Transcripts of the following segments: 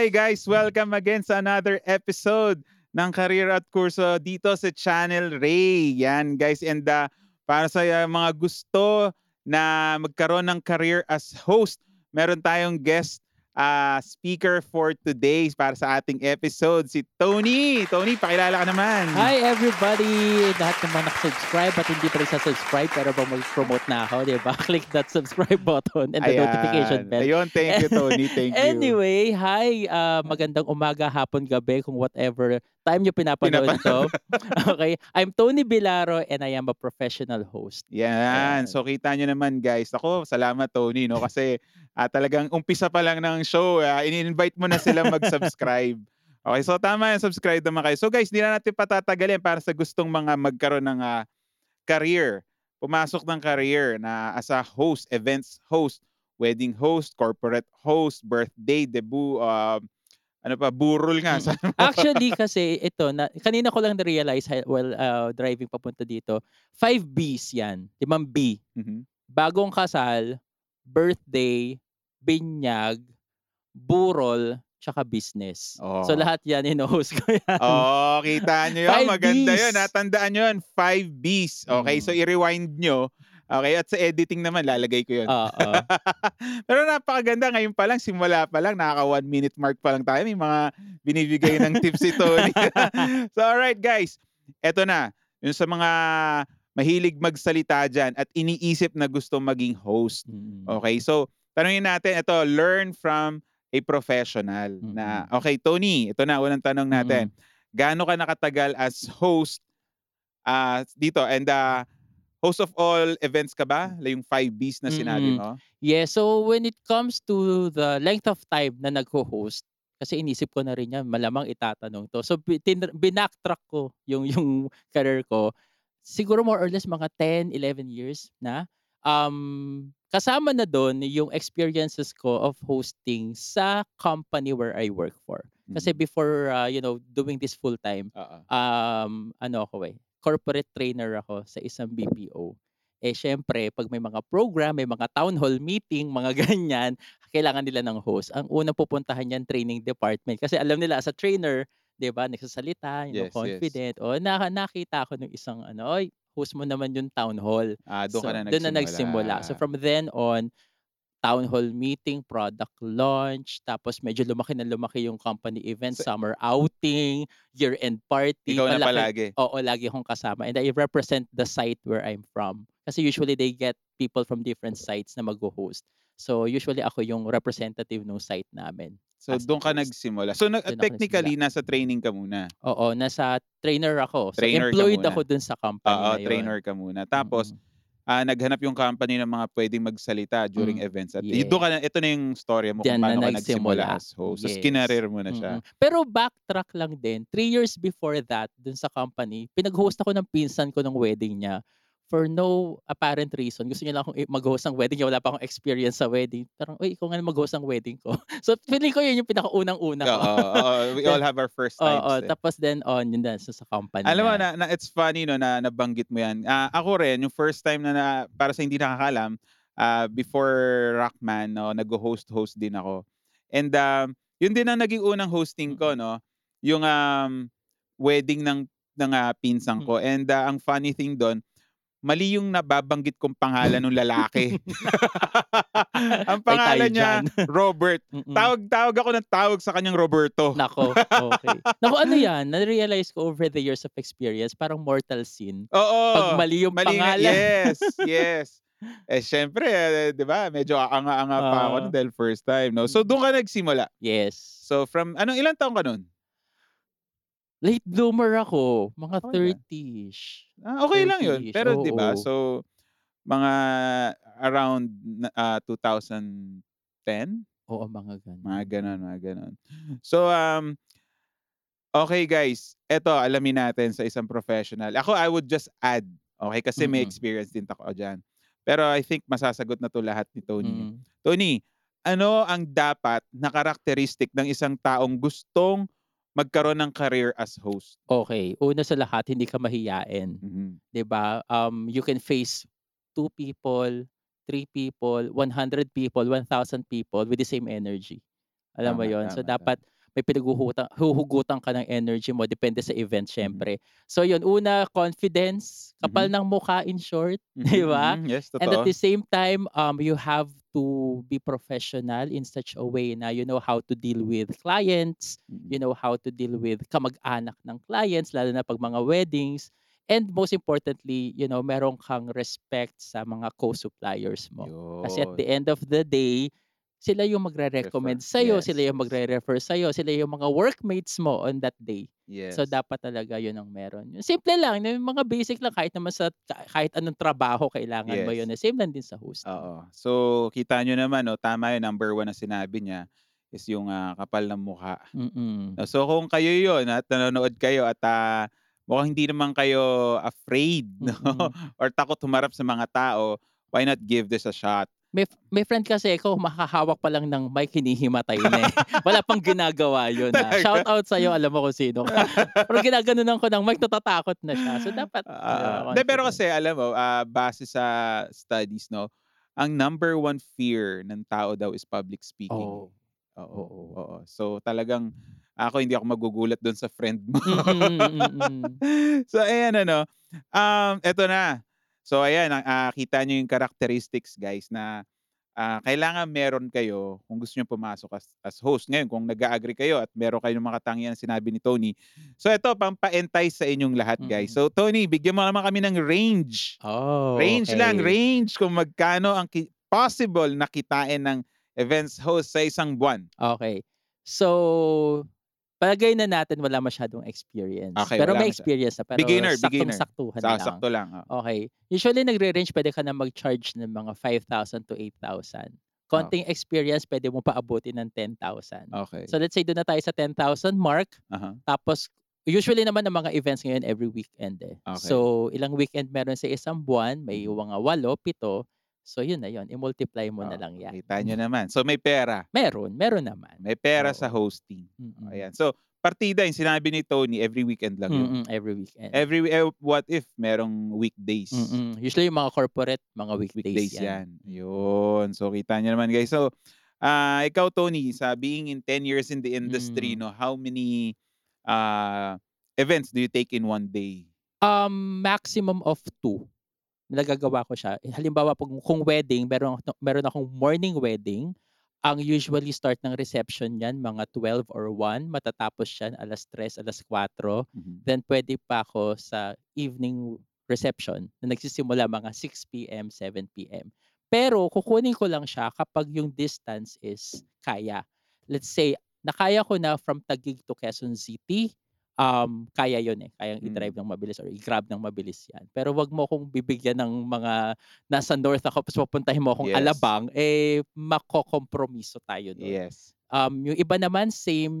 Hi guys! Welcome again sa another episode ng Career at Kurso dito sa Channel Ray. Yan guys. And uh, para sa uh, mga gusto na magkaroon ng career as host, meron tayong guest uh, speaker for today para sa ating episode, si Tony. Tony, pakilala ka naman. Hi everybody! Lahat naman nakasubscribe at hindi pa rin sa-subscribe pero ba mag-promote na ako, di ba? Click that subscribe button and the Ayan. notification bell. Ayun, thank you Tony. Thank you. Anyway, hi! ah, magandang umaga, hapon, gabi, kung whatever time nyo pinapanood to. okay, I'm Tony Bilaro and I am a professional host. Yan. So kita nyo naman guys. Ako, salamat Tony no kasi ah, talagang umpisa pa lang ng show, ah, ini-invite mo na sila mag-subscribe. Okay, so tama yan, subscribe naman kayo. So guys, hindi na natin patatagalin para sa gustong mga magkaroon ng ah, career. Pumasok ng career na as a host, events host, wedding host, corporate host, birthday, debut, uh, ano pa, burol nga. Mm. Actually, kasi ito, na, kanina ko lang na-realize hi- while ah, driving papunta dito, 5 Bs yan. Limang B. Mhm. Bagong kasal, birthday, binyag, burol, tsaka business. So Oh. lahat yan, in-host ko yan. Oh, kita nyo yun. Maganda Bs. yun. Natandaan nyo yun. Five Bs. Okay, Mm. so i-rewind nyo. Okay, at sa editing naman, lalagay ko yun. Oo. Pero napakaganda. Ngayon pa lang, simula pa lang, nakaka one minute mark pa lang tayo. May mga binibigay ng tips si Tony. so alright guys, eto na. Yung sa mga mahilig magsalita dyan at iniisip na gusto maging host. Mm. Okay, so tanungin natin, ito, learn from a professional na, okay, Tony, ito na, unang tanong natin. Gaano ka nakatagal as host ah, dito? And uh, host of all events ka ba? Yung 5 Bs na sinabi mo? Yeah, so when it comes to the length of time na nagho-host, kasi inisip ko na rin yan, malamang itatanong to. So tin- binacktrack ko yung yung career ko. Siguro more or less mga 10, 11 years na. Um, kasama na doon yung experiences ko of hosting sa company where I work for. Kasi Mm. before uh, you know doing this full time, Oo. um, ano ako eh, corporate trainer ako sa isang BPO. Eh, syempre, pag may mga program, may mga town hall meeting, mga ganyan, kailangan nila ng host. Ang unang pupuntahan yan, training department. Kasi alam nila, as a trainer, di ba, nagsasalita, you Yes, yes. know, confident. O, naka, nakita ako ng isang, ano, oy, host mo naman yung town hall. Ah, doon ka So, na doon nagsimula. na nagsimula. So, from then on, town hall meeting, product launch, tapos medyo lumaki na lumaki yung company event, So- summer outing, year-end party. Ikaw na malaki- palagi. Oo, lagi akong kasama. And I represent the site where I'm from. Kasi usually they get people from different sites na mag-host. So usually ako yung representative ng site namin. So, doon ka nagsimula. So, Doon ako technically, nasa training ka muna. Oo, nasa trainer ako. So Trainer employed ako dun sa company Oo, na yun. trainer ka muna. Tapos, Mm. Ah, naghanap yung company ng mga pwedeng magsalita during Mm, events. At yeah. doon ka na, ito na yung story mo kung Diyan na paano ka nagsimula as host. Tapos, Yes. kinareer mo na siya. Mm-mm. Pero backtrack lang din. Three years before that, dun sa company, pinag-host ako ng pinsan ko ng wedding niya for no apparent reason. Gusto niya lang akong mag-host ng wedding niya. Wala pa akong experience sa wedding. Parang, uy, ikaw nga na mag-host ng wedding ko. so, feeling ko yun yung pinakaunang-una ko. Oo, oo, we all have our first times. Oo, eh. tapos then on, yun din, so sa company Alam mo na. na, na it's funny no na nabanggit mo 'yan. Ah, ako rin yung first time na, na para sa hindi nakakalam, ah, before Rockman no, nag-host-host din ako. And um, yun din ang naging unang hosting ko no, yung um, wedding ng ng ah, pinsan Mm. ko. And ah, ang funny thing doon, mali yung nababanggit kong pangalan ng lalaki. ang pangalan niya. Robert. Tawag-tawag ako ng tawag sa kanyang Roberto. Nako, okay. Nako, ano yan? Na-realize ko over the years of experience, parang mortal sin. Oo. Pag mali yung Mali nga- pangalan. Yes, yes. Eh, syempre, eh, di ba, medyo anga-anga pa ako Ah. dahil first time, no? So, doon ka nagsimula. Yes. So, from, anong ilang taong ka nun? Late bloomer ako. Mga Okay lang. 30-ish. Ah, okay lang yun. 30-ish, Pero, di ba, so, mga around na- ah, 2010, Oo, mga ganun. mga ganon, mga ganon. So, um, okay guys, eto, alamin natin sa isang professional. Ako, I would just add, okay, kasi may Mm-mm. experience din ako dyan. Pero I think masasagot na to lahat ni Tony. Mm. Tony, ano ang dapat na karakteristik ng isang taong gustong magkaroon ng career as host? Okay, una sa lahat, hindi ka mahiyain. Mhm. 'di ba? Um, you can face two people, three people, 100 people, 1,000 people with the same energy. Alam mo Tama, 'yun? So, tama, dapat. May pinaghuhuta huhugutan ka ng energy mo depende sa event Mhm. siyempre. So 'yun, una confidence, kapal Mhm. ng mukha in short, Mhm, 'di ba? mhm. Yes, And at totoo. the same time, um, you have to be professional in such a way na you know how to deal with clients, Mm. you know how to deal with kamag-anak ng clients lalo na 'pag mga weddings, and most importantly, you know, meron kang respect sa mga co-suppliers mo. Kasi at the 'Yun. end of the day, sila yung magre-recommend sa'yo, Yes, sila yung yes. magre-refer sa'yo, sila yung mga workmates mo on that day. So, Yes. dapat talaga 'yun ang meron. Yung simple lang, yung mga basic lang kahit naman sa ka kahit anong trabaho kailangan mo 'yun, Yes. eh, same lang din sa hosting. Oo. So, kita niyo naman 'no, tama 'yun, number 1 na sinabi niya is yung, ah, kapal ng mukha. Mm. Oh, so kung kayo 'yun at nanonood kayo at, ah, mukhang hindi naman kayo afraid 'no, or takot humarap sa mga tao, why not give this a shot? May may friend kasi ako makahawak pa lang ng mic hinihimatay na, eh. Wala pang ginagawa 'yun, ah. Talaga? Shoutout sa'yo, alam mo kung sino. Pero ginaganunan ko ng mic natatakot na siya. So, dapat Oo. ano, Hindi, pero kasi alam mo, ah, base sa studies 'no, ang number 1 fear ng tao daw is public speaking. Oh. Oo, Oo. oo. So, talagang ako hindi ako magugulat dun sa friend mo. Mm, mm. So, ayan ano, um, eto na. So, ayan, ah, kita niyo yung characteristics guys na, ah, kailangan meron kayo kung gusto niyong pumasok as as host. Ngayon kung nag-a-agree kayo at meron kayong mga katangian na sinabi ni Tony, so eto pampa-entice sa inyong lahat guys. Mm. So, Tony, bigyan mo naman kami ng range. Oh, Range lang, okey. range kung magkano ang ki possible na kitain ng events host sa isang buwan. Okey. So, palagay na natin wala masyadong experience. Okey, Pero may experience na, pero beginner, beginner. saktong-saktuhan Sa lang. sakto lang, oo. Okey. Usually nagre-range puwede ka na mag-charge ng mga 5,000 to 8,000. Konting experience puwede mo pa abutin ng 10,000. Okey. So, let's say dun na tayo sa 10,000 mark, Aha. tapos usually naman ang mga events ngayon every weekend, eh. Okey. So, ilang weekend meron sa isang buwan, may Mhm. mga 8, 7. So, yun na yun, i-multiply mo na Oo, lang yan. kita niyo naman. So, may pera. Meron, meron naman. May pera sa Oo. hosting. Mm. Ayan. So, partida yung sinabi ni Tony every weekend lang yun. Mm, every weekend. Every eh, what if merong weekdays? Mm. Usually yung mga corporate, mga weekdays, Weekdays yan. yan. Yun. So, kita niyo naman guys. So, ah, ikaw Tony, sa being in 10 years in the industry Mm. 'no, how many, ah, events do you take in one day? Um, maximum of 2. Nagagawa ko siya. Halimbawa 'pag kung wedding, meron meron akong morning wedding, ang usually start ng reception niyan mga 12 or 1, matatapos siyan 3:00, 4:00. Mhm. Then puwede pa ako sa evening reception na nagsisimula mga 6 PM, 7 PM. Pero kukunin ko lang siya kapag yung distance is kaya. Let's say, nakaya ko na from Taguig to Quezon City, um, kaya yun, eh, kayang i-drive Mm. ng mabilis or i-grab ng mabilis yan. Pero 'wag mo akong bibigyan ng mga nasa north ako tapos papuntahin mo akong Yes. Alabang, eh, makokompromiso tayo dun. Yes. Um, yung iba naman same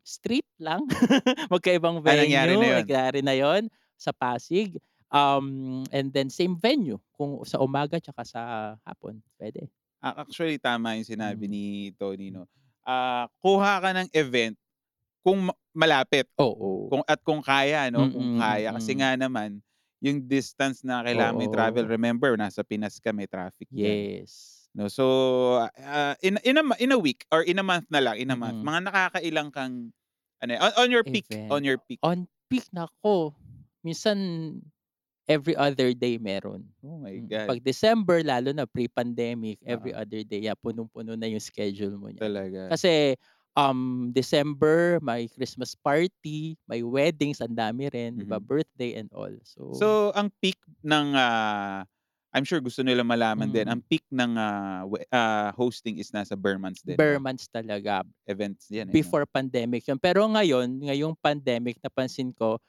street lang, magkaibang Ah, nangyari venue, na yun? nangyari na yun sa Pasig. Um, and then same venue kung sa umaga tsaka sa hapon, puwede. Ah, actually tama yung sinabi Mm. ni Tony 'no. Ah, kuha ka ng event kung ma malapit. Oo. Kung at kung kaya 'no, kung Mm, kaya. Kasi mm. nga naman yung distance na kailangan mo i-travel, Oo. remember nasa Pinas ka, may traffic. Yes. 'No, so, ah, in in a in a week or in a month na lang, in a month, Mm. mga nakakailang kang ano, on on your peak, Event. on your peak. On peak, naku, minsan every other day meron. Oh my Mm, God. 'pag December lalo na pre-pandemic, every Oo. other day, yeah, punong-puno na yung schedule mo niyan. Talaga. Kasi, um, December may Christmas party, may weddings, ang dami rin, 'di ba, Mhm. birthday and all. So So, ang peak ng, ah, I'm sure gusto nilang malaman din, Mm. ang peak ng, we ah, hosting is nasa bare months din ba? months talaga. Events yan, eh, 'no? Before pandemic yun. Pero ngayon, ngayong pandemic napansin ko,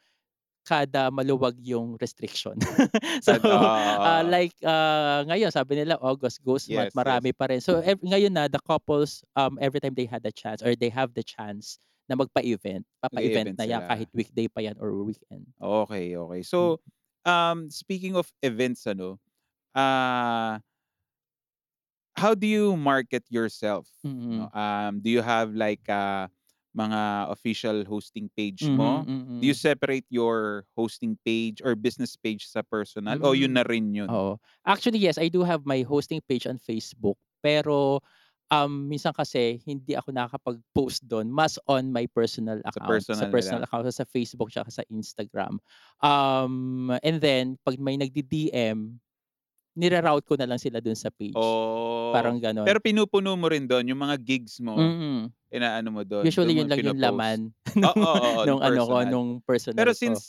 kada maluwag yung restriction. So, oo. like, ah, ngayon sabi nila August ghost month, Yes, yes. marami pa rin. So, ev ngayon na the couples, um, every time they had the chance or they have the chance na magpa-event, papa-event na yan sila. kahit weekday pa yan or weekend. Okey. Mm. So, um, speaking of events ano, ah how do you market yourself, Mm. 'no? Um, do you have like, ah, mga official hosting page mo? Mhm, Do you mm. separate your hosting page or business page sa personal o yun Hmm. na rin yun? Oo. Actually, yes, I do have my hosting page on Facebook, pero, um, minsan kasi hindi ako nakakapag-post do'n, mas on my personal Sa account, sa personal personal nila. account, sa Facebook tsaka sa Instagram. Um, and then 'pag may nagdi-DM, nire-route ko na lang sila do'n sa page, Oh, parang gano'n. pero pinupuno mo rin do'n yung mga gigs mo, Mm. inaano mo do'n, Usually yun lang yung laman Oo, oo, nung nung ano ko, nung personal Pero ko.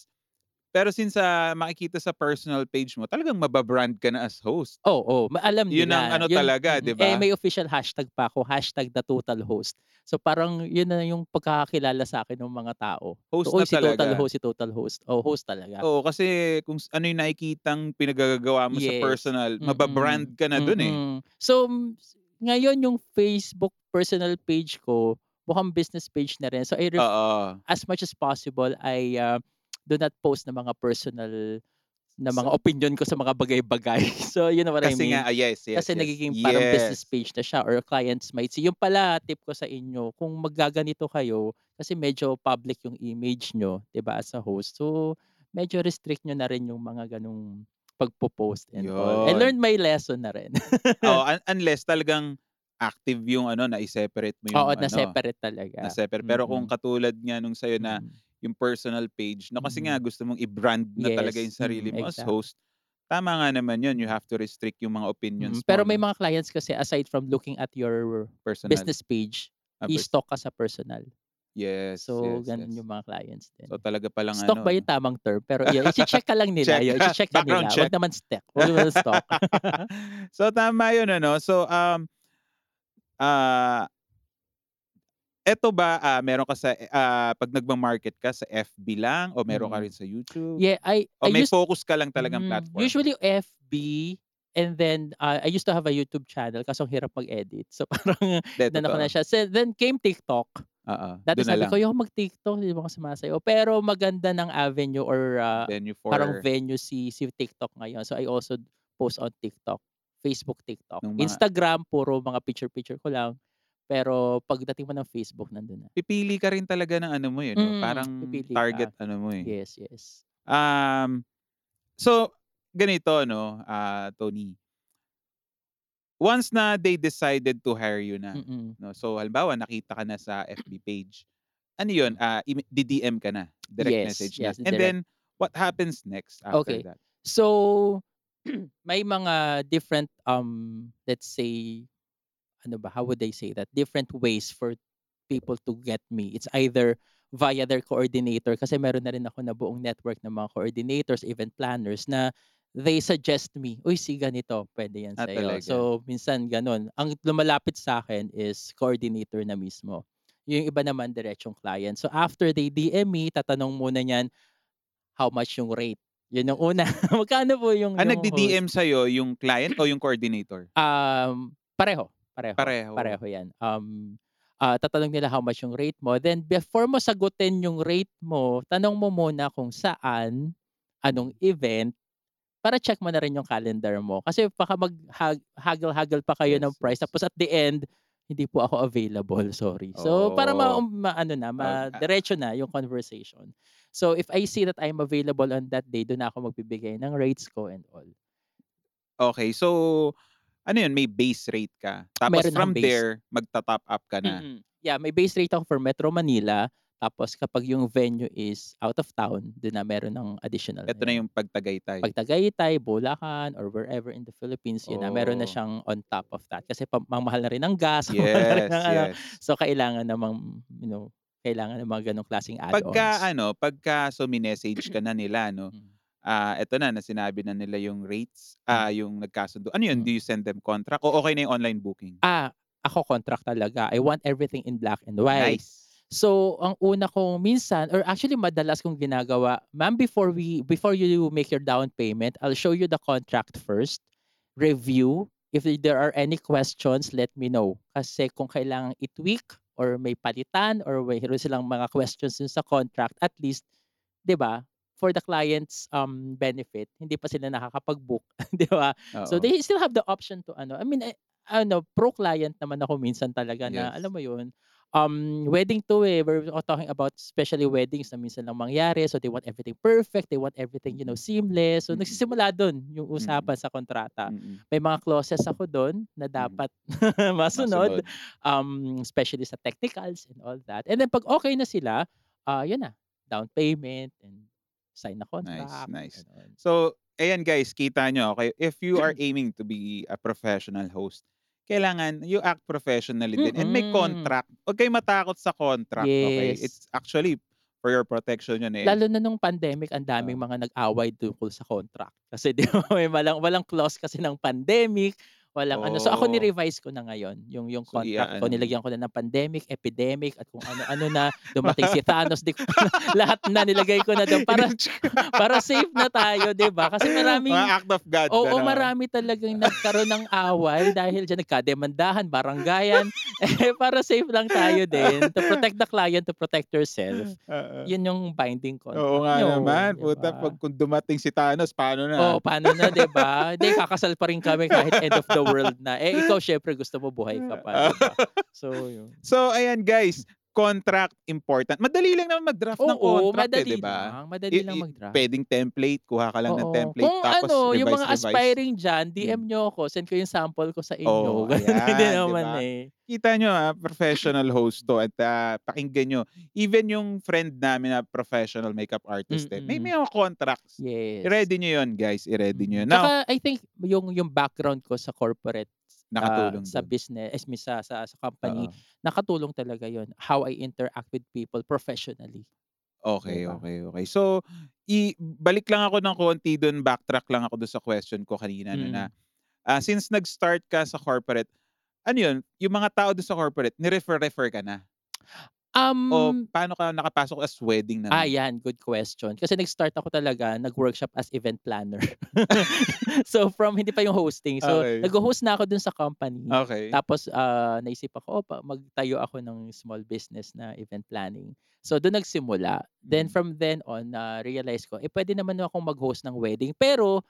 Pero since, ah, makikita sa personal page mo, talagang maba-brand ka na as host. Oo, ma alam Yun ang nila, ano yun talaga, mm, 'di eh, ba? may official hashtag pa ako, hashtag the total host. So parang yun na yung pagkakakilala sa'kin nung mga tao. Host So, "Uy, na si total talaga. host, si total host." Oh, host talaga. Oo, kasi kung ano yung nakikitang pinagagagawa mo sa Yes, personal, mm, maba-brand ka na do'n, eh. mm. So, ngayon yung Facebook personal page ko, mukhang business page na rin. So I ref as much as possible, I, ah, do not post ng mga personal na mga opinyon ko sa mga bagay-bagay. So you know what I Kasi mean? nga ah, yes, yes, Kasi yes. nagiging parang business Yes. page na siya or clients might see. Yun pala tip ko sa inyo, kung maggaganito kayo, kasi medyo public yung image niyo, 'di ba, as a host. So medyo restrict niyo na rin yung mga gano'ng pagpo-post and all. I Yun. learned my lesson na rin. Oo, un unless talagang active yung ano, nai-separate mo yung Oo, ano, na-separate talaga. na-separate. Pero kung Mm. katulad nga nung sa'yo na Mm. Yung personal page 'no, kasi nga Mm. gusto mong i-brand na talaga yung Yes, sarili mm, mo as exact host, tama nga naman yun, you Mm. have to restrict yung mga opinions Mm, pero may mga clients kasi aside from looking at your Personal. business page, Ah, i-stalk ka sa personal. Yes, So yes, gano'n yes. yung mga clients din. So talaga palang Stalk ano ba 'no? yung tamang term? Pero iyon, iche-check ka lang nila, Check, yun, iche-check ka nila, check. wag naman stalk, wag naman stalk. So tama yun ano. So, um, ah eto ba, ah, meron ka sa, ah, 'pag nagma-market ka sa FB lang o meron ka Mm. rin sa YouTube? Yeah, I O I may used focus ka lang talagang hmm, platform? usually FB and then, ah, I used to have a YouTube channel kaso ang hirap mag-edit. So parang Hindi, inano ko na siya. So then came TikTok. Oo, Dati na sabi ko, "Ayoko mag-TikTok, hindi naman ako sumasayaw." Pero maganda ng avenue or, ah, Venue parang for venue si si TikTok ngayon. So I also post on TikTok, Facebook, TikTok. Nung mga Instagram, puro mga picture-picture ko lang. Pero pagdating mo ng Facebook, nandun na. Pipili ka rin talaga ng ano mo, eh, 'no, Mm, parang pipili target ka. ano mo, eh. Yes, yes. Um, so ganito 'no, ah, Tony. Once na they decided to hire you na Mm. 'no, so halimbawa nakita ka na sa FB page, ano yun, ah, ime di-DM ka na, direct Yes, message na, yes, and direct. then what happens next after Okay. that? So, may mga different, um, let's say, ano ba, how would I say that? Different ways for people to get me. It's either via their coordinator kasi meron na rin ako nabuong network ng mga coordinators, event planners na they suggest me, "Uy, si ganito, puwede yan Ah, sa'yo." talaga? So minsan gano'n. Ang lumalapit sa'kin is coordinator na mismo. Yung iba naman diretsong client. So after they DM me, tatanong muna niyan, how much yung rate? Yun yung una. Magkano po yung Ah, nagdi-DM sa'yo yung client o yung coordinator? Um, pareho, pareho. Pareho. Pareho yan. Um, ah, tatanong nila how much yung rate mo. Then before mo sagutin yung rate mo, tanong mo muna kung saan, anong event, para check mo na rin yung calendar mo. Kasi baka mag-hag haggle-haggle pa kayo ng Yes, price yes. tapos at the end, hindi po ako available, sorry. So para ma Oh. ma-ano na, Ah, ah ma-diretso na yung conversation. So if I see that I'm available on that day, na ako magbibigay ng rates ko and all. Okay, so ano yun, may base rate ka, tapos Meron from there magta-top up ka na? Mm. Yeah, may base rate ako for Metro Manila, tapos kapag yung venue is out of town, dun na meron ng additional na Eto na yun. yung 'pag Tagaytay? Pag Tagaytay, Bulacan, or wherever in the Philippines, yun na meron na Oh. siyang on top of that. Kasi pa ang mahal na rin ng gas, na rin Yes, ng ano. yes. So kailangan namang, you know, kailangan ng mga ganong klaseng Pagka add-ons. ano, pagka so minessage ka na nila 'no, Mm. Ah, eto na, na sinabi na nila yung rates, Mm. ah, yung nagkasundo. Ano yun, Mm. do you send them contract o okey na yung online booking? Ah, ako contract talaga. I want everything in black and white. Nice. So, ang una kong minsan or actually madalas kong ginagawa, "Ma'am, before we before you make your down payment, I'll show you the contract first, review. If there are any questions, let me know." Kasi kung kailangang i-tweak or may palitan or mayroon silang mga questions dun sa contract, at least, 'di ba, for the client's, um, benefit, hindi pa sila nakakapag-book, 'di ba? So, they still have the option to ano, I mean, eh, ano, pro client naman ako minsan talaga na Yes. alam mo yun, um, wedding 'to, eh, we're talking about especially weddings na minsan lang mangyari, so they want everything perfect, they want everything, you know, seamless. So Mm. nagsisimula dun yung Mm. usapan sa kontrata. Mm. May mga clauses ako dun na Mm. dapat masunod, Masunod. um, especially sa technicals and all that. And then 'pag okey na sila, ah, yun na, down payment and sign na Nice, contract, nice. gano'n. So, ayan guys, kita niyo, okey, if you are aiming to be a professional host, kailangan you act professionally din and may contract. Huwag kayong matakot sa contract? Yes. It's actually for your protection yun, eh. Lalo na nung pandemic ang daming Oo. mga nag-away tungkol sa contract. Kasi 'di ba may walang walang clause kasi ng pandemic, walang ano. So ako Oh. ni-revise ko na ngayon yung yung So, contract ko, i-aano mo. nilagyan ko na ng pandemic, epidemic at kung ano-ano na. Dumating si Thanos, 'di ko lahat na nilagay ko na dun para para safe na tayo, 'di ba? Kasi maraming Mga act of God, Oo, gano'n. marami talagang nagkaroon ng away dahil diyan nagkademandahan, baranggayan. Eh, para safe lang tayo din to protect the client, to protect yourself. Oo. Yun yung binding contract Oo nga niyo, naman. 'di Puta? 'pag kung dumating si Thanos, paano na? Oo, paano na, 'di ba? Hindi, kakasal pa rin kami kahit end of the world na. Eh, ikaw siyempre gusto mo buhay ka pa, 'di ba? So, yun. So, ayan guys, contract important. Madali lang naman mag-draft ng Oo, contract, eh, madali 'di ba? lang. Madali I lang mag-draft. puwedeng template, kuha ka lang ng Oo. template Kung tapos ano, yung mga revise, revise. aspiring diyan, DM Hmm. niyo ako, send ko yung sample ko sa inyo. Oh, ayan, 'di naman, ba? eh. Kita niyo, ah, professional host 'to at, ah, pakinggan niyo. Even yung friend namin na professional makeup artist din, may Mm. may mga contracts. Yes. I-ready niyo yun guys, i-ready niyo yun. Now Tsaka I think yung yung background ko sa corporate, ah, Nakatulong sa dun. business, mean sa sa sa company, Oo. nakatulong talaga yun. How I interact with people professionally. Okey, 'Di ba? okey, okey. So, i balik lang ako ng konti dun, backtrack lang ako dun sa question ko kanina 'no na, Mm. ah, since nag-start ka sa corporate, ano yun, yung mga tao dun sa corporate ni-refer-refer ka na? O Um paano ka nakapasok as wedding Ah, naman? yan, good question. Kasi nag-start ako talaga, nag-workshop as event planner. So, from hindi pa yung hosting. So, Okey. nagho-host na ako dun sa company. Okey. Tapos, ah, naisipan ko, "Oh, pa magtayo ako ng small business na event planning." So, dun nagsimula. Then Mm. from then on, na-realize ko, eh, puwede naman akong mag-host ng wedding. Pero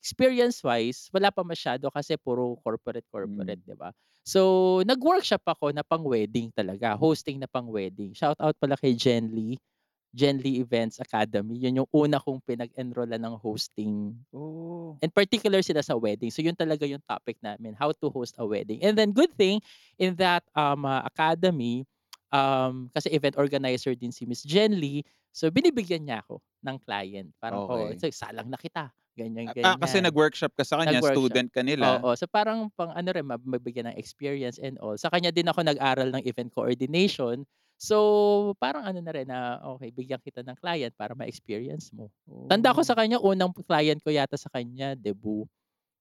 experience-wise, wala pa masyado kasi puro corporate-corporate, Mm. 'di ba? So, nag-workshop ako na pang-wedding talaga, hosting na pang-wedding. Shoutout pala kay Jen Lee, Jen Lee Events Academy. Yun yung una kong pinag-enrollan ng hosting. Oh. In particular sila sa wedding. So, yun talaga yung topic namin, how to host a wedding. And then good thing in that, um, ah, academy, um, kasi event organizer din si Miss Jen Lee, so binibigyan niya ako ng client. Parang, "Oh, Okey. so salang na kita." Ganyan, Ah, kasi ganyan. nag-workshop ka sa kanya, Nag-workshop. student ka nila. Oo. So, parang pang ano rin, ma mabigyan ng experience and all. Sa kanya din ako nag-aral ng event coordination. So, parang ano na rin na, okey bigyan kita ng client para ma-experience mo. Tanda ko Oh. sa kanya, unang client ko yata sa kanya, debut.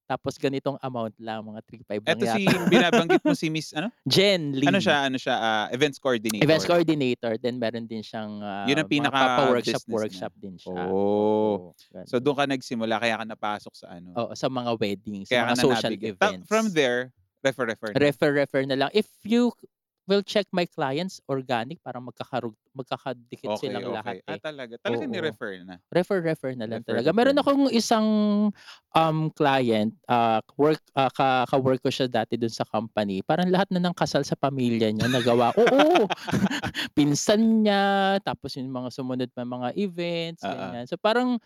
Tapos ganitong amount lang, mga 3,500 lang Eto si binabanggit mo si Miss ano? Jen Lee. Ano siya ano siya, ah, events coordinator? Events coordinator, then meron din siyang, ah, Yun ang pinaka workshop niya? din siya. Oh. Gano'n. So, dun ka nagsimula kaya ka napasok sa ano? Oo, sa mga weddings, Kaya sa mga social nabigyan. Ta events. from there, refer-refer na? Refer-refer na lang. If you will check my clients, organic, parang magkakarug magkakadikit Okey, silang lahat, okey. Ah, eh. talaga? Talagang Oo. ni-refer na? Refer-refer na lang Refer, talaga. refer Meron na. akong isang, um, client, ah, work ah, ka ka-work ko siya dati dun sa company. Parang lahat na ng kasal sa pamilya niya nagawa oo. Pinsan niya, tapos yung mga sumunod pa mga events, ganyan. So, parang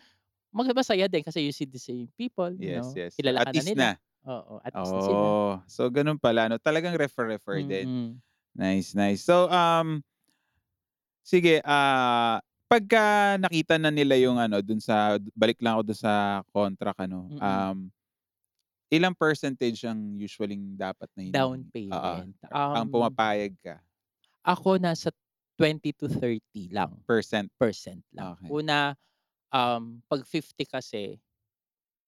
mag masaya din kasi you see the same people, you Yes, know, yes. kilala At ka na nila. na. Oo, at least na sila. Oh, so ganun pala 'no, talagang refer-refer din. Nice, nice. So, um, sige, ah, pagka nakita na nila yung ano, dun sa balik lang ako dun sa contract ano, Mm. um, ilang percentage ang usually-ng dapat na Down hinihingi? Oo, payment. ang Um pumapayag ka? Ako nasa 20 to 30 lang. Percent? Percent lang. Okey. Una, um, 'pag 50 kasi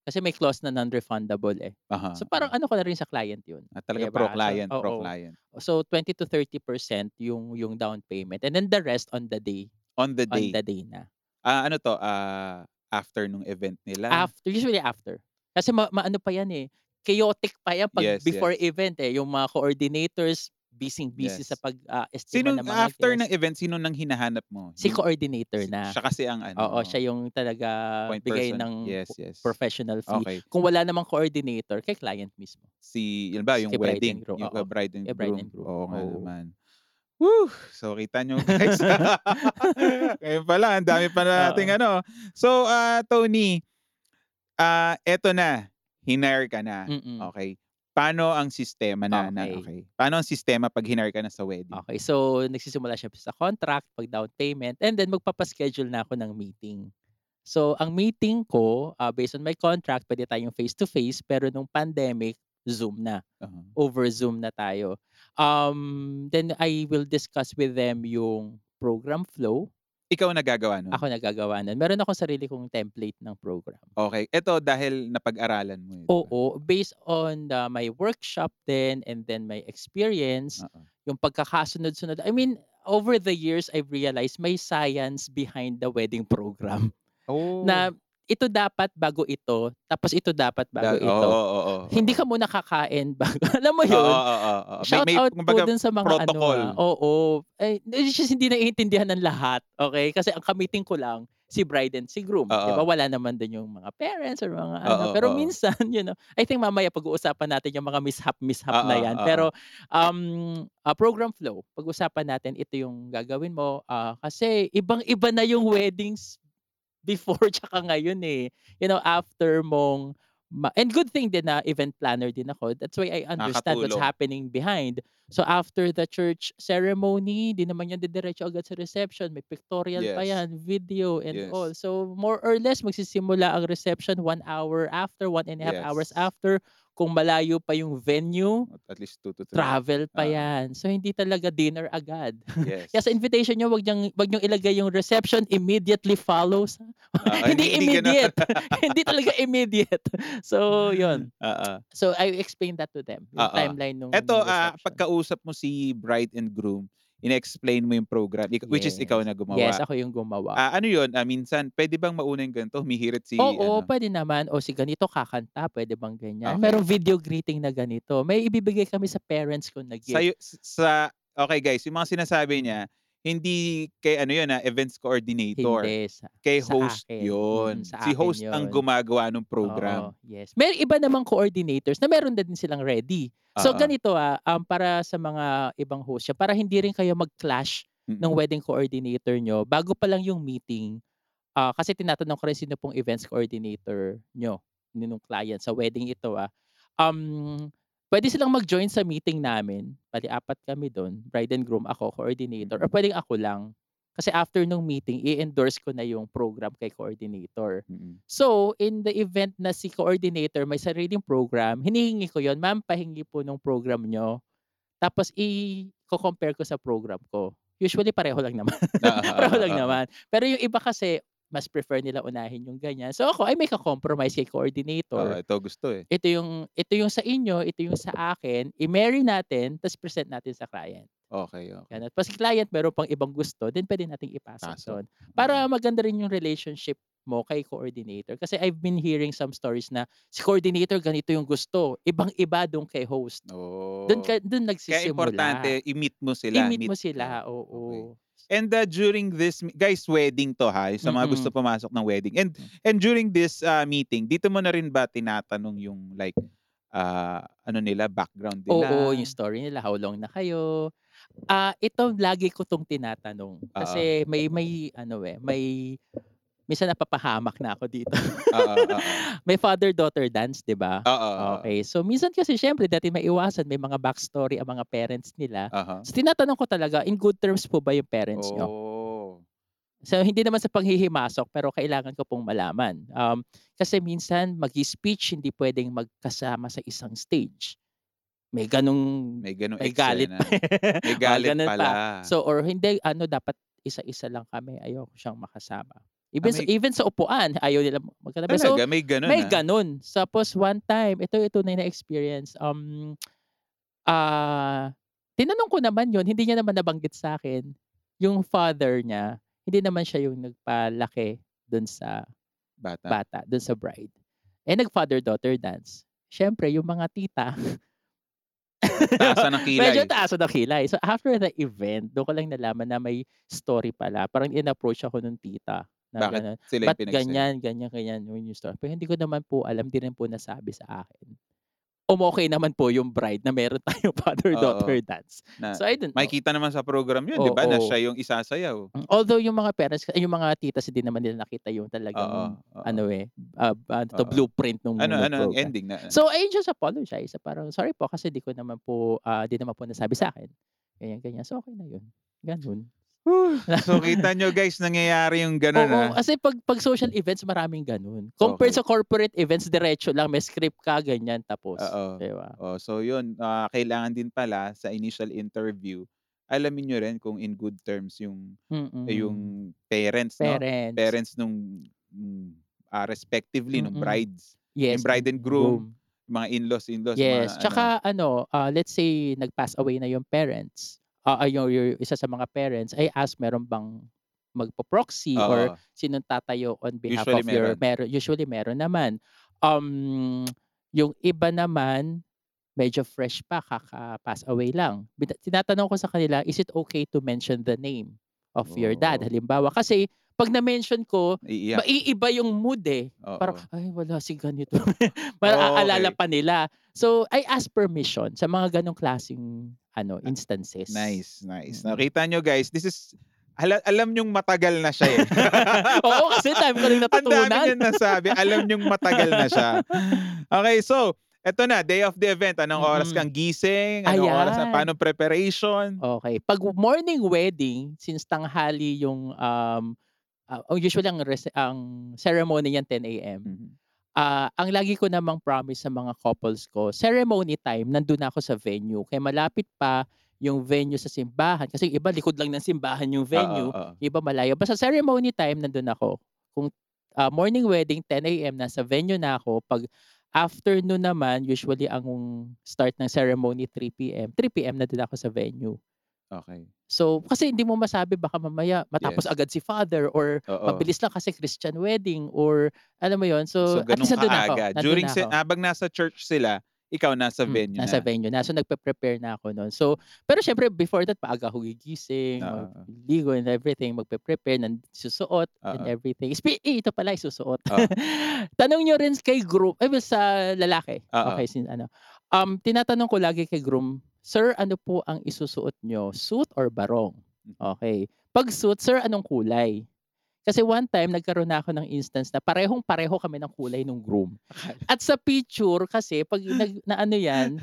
kasi may clause na non-refundable, eh. Aha, So, parang ano ko na rin sa client yun, Ah, 'di talagang ba? So pro-client, oo. pro-client. So, 20 to 30% yung yung down payment and then the rest on the day. On the On day? the day na. Ah, ano 'to, ah, after nung event nila? After, usually after. Kasi ma maano pa yan, eh, chaotic pa yan 'pag Yes, before yes. event, eh. Yung mga coordinators, bising-busy sa Yes. pag, ah, estima Sinong ng mga after ng event, sino nang hinahanap mo? Si Yung coordinator si na. siya kasi ang ano Oo, siya yung talaga point bigay person? ng Yes, yes. professional fee. Okey. Kung wala namang coordinator, kay client mismo. Si halimbawa Si yung bride wedding, groom, yung bride and bride groom. and groom, Oo nga oo. naman. Whew! So kita niyo guys. Ngayon pa lang, ang dami pa nating Oo. ano. So, ah, Tony, ah, eto na, hinire ka na. Mm. Okey. Paano ang sistema na na Okey. okey. Paano ang sistema 'pag hinire ka na sa wedding? Okey. So, nagsisimula siyempre sa contract, pag-down payment, and then magpapa-schedule na ako ng meeting. So, ang meeting ko, ah, based on my contract, puwede tayong face to face, pero nung pandemic, Zoom na. Uh-huh. Over Zoom na tayo. Um, then I will discuss with them yung program flow. Ikaw ang naggagawa nun? Ako nagagawa nun. Meron akong sarili kong template ng program. Okey. Eto dahil napag-aralan mo, ba? Oo, based on the my workshop din and then my experience, Oo. yung pagkakasunod-sunod I mean, over the years, I've realized may science behind the wedding program. Oh. Na ito dapat bago ito, tapos ito dapat Da bago ito. oo, oo. Hindi ka muna kakain bago alam mo yun? oo, oo. May Shout may out po dun sa mga protocol. ano, oo. Eh, which is hindi naiintindihan ng lahat, okey? Kasi ang ka-meeting ko lang, si bride and si groom, 'di ba? Wala naman dun yung mga parents or mga ano. Oo, Pero oo. minsan, you know, I think mamaya pag-uusapan natin yung mga mishap-mishap na Oo, yan. oo. Pero, um, ah, program flow, pag-usapan natin, ito yung gagawin mo, ah, kasi ibang-iba na yung weddings before tsaka ngayon, eh. You know, after mong ma and good thing din na event planner din ako. That's why I understand what's happening behind. So, after the church ceremony, 'di naman yan didiretso agad sa reception. May pictorial pa Yes. yan, video and Yes. all. So, more or less magsisimula ang reception 1 hour after, 1 and a half hours Yes. after. Kung malayo pa yung venue, At least 2 to 3. travel pa Oo. yan. So, hindi talaga dinner agad. Yes. Kaya sa invitation niyo, wag niyang wag niyong ilagay yung reception immediately follows. Oo, Hindi hindi gano'n. immediate. Hindi talaga immediate. So, yun. Oo. So, I explained that to them, yung Oo. timeline nung ah, reception. pagkausap mo si bride and groom, ine-explain mo yung program, which is ikaw Yes. na gumawa. Yes, ako yung gumawa. Ah, ano yun, ah, minsan puwede bang mauna yung ganito, humihirit si Oo, ano? puwede naman. O si ganito kakanta, puwede bang ganyan? Okey. Merong video greeting na ganito. May ibibigay kami sa parents ko na gift. Sa'yo sa okey guys, yung mga sinasabi niya, hindi kay ano yun, ah, events coordinator. Hindi, sa Kay sa host akin. yun. Mm, sa Si host ang yun. gumagawa nung program. Oo, yes. May iba namang coordinators na meron na din silang ready. So, Oo. ganito, ah, um, para sa mga ibang host siya, para hindi rin kayo mag-clash ng Mm. wedding coordinator niyo, bago pa lang yung meeting, ah, kasi tinatanong ko rin sino pong events coordinator niyo, nung client sa wedding ito, ah. Um, puwede silang mag-join sa meeting namin, bale 4 kami dun, bride and groom, ako, coordinator, or puwedeng ako lang. Kasi after nung meeting, i-endorse ko na yung program kay coordinator. Mm. So, in the event na si coordinator may sariling program, hinihingi ko yun, "Ma'am, pahingi po nung program niyo." Tapos iko-compare ko sa program ko. Usually pareho lang naman. Oo, Pareho oo, lang naman. Pero yung iba kasi, mas prefer nila unahin yung ganyan. So, ako, I make a compromise kay Oo, coordinator. ito gusto, eh. Ito yung ito yung sa inyo, ito yung sa akin, i-marry natin, ta's present natin sa client. Okey, okey. Gano'n. Tapos client meron pang ibang gusto, then puwede nating ipasok Pasok. dun. Para Mm. maganda rin yung relationship mo kay coordinator. Kasi I've been hearing some stories na si coordinator ganito yung gusto, ibang-iba dun kay host. Oh. ka dun Kaya nagsisimula. importante i-meet mo sila, I-meet mo meet sila, okey. oo. And, ah, during this guys, wedding 'to, ha, sa mga gusto Mm. pumasok ng wedding. And Hmm. and during this, ah, meeting, dito mo na rin ba tinatanong yung like, ah, ano nila, background nila? Oo, yung story nila, how long na kayo. Ah, ito lagi ko 'tong tinatanong. Kasi may may ano, eh, may minsan napapahamak na ako dito. Oo, oo. May father-daughter dance, 'di ba? Oo. Okey. So, minsan kasi siyempre di natin maiwasan, may mga backstory ang mga parents nila. Uh-huh. So, tinatanong ko talaga, in good terms po ba yung parents? Oh. So, hindi naman sa panghihimasok, pero kailangan ko pong malaman. Um, kasi minsan magi-speech, hindi puwedeng magkasama sa isang stage. May ganong May gano'ng may galit pa. May galit pala. pa. So, or hindi ano, dapat isa-isa lang kami, ayoko siyang makasama. Ah, Even sa may even sa upuan, ayaw nila magkatabi. So, Talaga, may gano'n, may ah? gano'n. Tapos one time, ito ito na yung na-experience, um, ah, tinanong ko naman yun, hindi niya naman nabanggit sa'kin. Yung father niya, hindi naman siya yung nagpalaki dun sa Bata. bata, dun sa bride. Eh, nag-father-daughter dance. Siyempre yung mga tita Taasan ng kilay. Medyo taasan ng kilay. So, after the event, dun ko lang nalaman na may story pala. Parang in-approach ako nung tita na Bakit gano'n, sila yung "Ba't ganyan, ganyan, ganyan yun yung story?" Pero hindi ko naman po alam, di rin po nasabi sa akin. umokey naman po yung bride na meron tayong father-daughter Oo. dance. Na So I don't know. makikita naman sa program yun, 'di ba, na Oo. siya yung isasayaw. Mm, Although yung mga parents, ay, yung mga titas hindi naman nila nakita yung Oo, talagang oo. ano eh, ah, ano to, Oo. blueprint nung, Ano ano ang program. ending na So I just apologize. Parang sorry po kasi di ko naman po, ah, di naman po nasabi sa akin. Ganyan, ganyan. So okay na yun. Ganun. So kita nyo guys, nangyayari yung gano'n, Oo, ah. kasi pag pag social events maraming ganun. Compared Okay. sa corporate events, diretso lang, may script ka, ganyan, tapos. Oo. Di ba? Oh, so yun, ah, kailangan din pala sa initial interview, alamin niyo rin kung in good terms yung eh, yung Mm. parents, no? Parents. Parents nung ah, respectively nung Mm. brides, Yes. yung bride and groom, mga in-laws, in-laws, Yes. mga ano. Tsaka ano, ah, let's say nag-pass away na yung parents, ah, ah, yung, yung isa sa mga parents, ay ask meron bang magpo-proxy or Oo. sinong tatayo on behalf of your meron. meron usually meron naman. Um, yung iba naman medyo fresh pa kaka-pass away lang. Tinatanong ko sa kanila, is it okay to mention the name of your dad? Oo. Halimbawa, kasi pag na-mention ko, Iiyak. maiiba yung mood eh. Oo. Parang, ay wala si ganito. Parang Oh, aalala okay. pa nila. So, I ask permission sa mga ganong klaseng ano, instances. Nice, nice. Mm. Nakita nyo guys, this is ala- alam nyong matagal na siya eh. Oo, kasi time ko rin Ang dami natutunan. niya nasabi, alam nyong matagal na siya. Okay, so eto na, day of the event. Anong oras kang gising? Anong oras na? Ayan. Paano preparation? Okay. Pag morning wedding, since tanghali yung um ah, oh, usually ang rece- ang ceremony yan 10 a.m. Mhm. Ah, ang lagi ko namang promise sa mga couples ko, ceremony time nandun na ako sa venue. Kaya malapit pa yung venue sa simbahan kasi iba likod lang ng simbahan yung venue, Oo, oo. yung iba malayo. Basta ceremony time nandun ako. Kung ah, morning wedding 10 a.m. nasa venue na ako, pag afternoon naman usually ang start ng ceremony 3 p.m. 3 p.m. na din ako sa venue. Okay. So, kasi hindi mo masabi baka mamaya matapos Yes. agad si father or Oo. mabilis lang kasi Christian wedding or alam mo yon So, So, at ganun least nandun ako. kaaga. nandun During, na ako. habang nasa church sila, ikaw nasa Mm, venue nasa na. venue na. So, nagpe-prepare na ako noon. So, pero syempre, before that, paaga ako gigising, magligo and everything, magpe-prepare, ng susuot and Oo. everything. Spe- eh, ito pala, isusuot. Oo. Tanong nyo rin kay groom, ay, sa lalaki. Oo. Okay, sin, ano. Um, tinatanong ko lagi kay groom, Sir, ano po ang isusuot nyo? Suit or barong? Mm. Okay. Pag suit, sir, anong kulay? Kasi one time, nagkaroon na ako ng instance na parehong-pareho kami ng kulay ng groom. At sa picture, kasi, pag nag, na ano yan,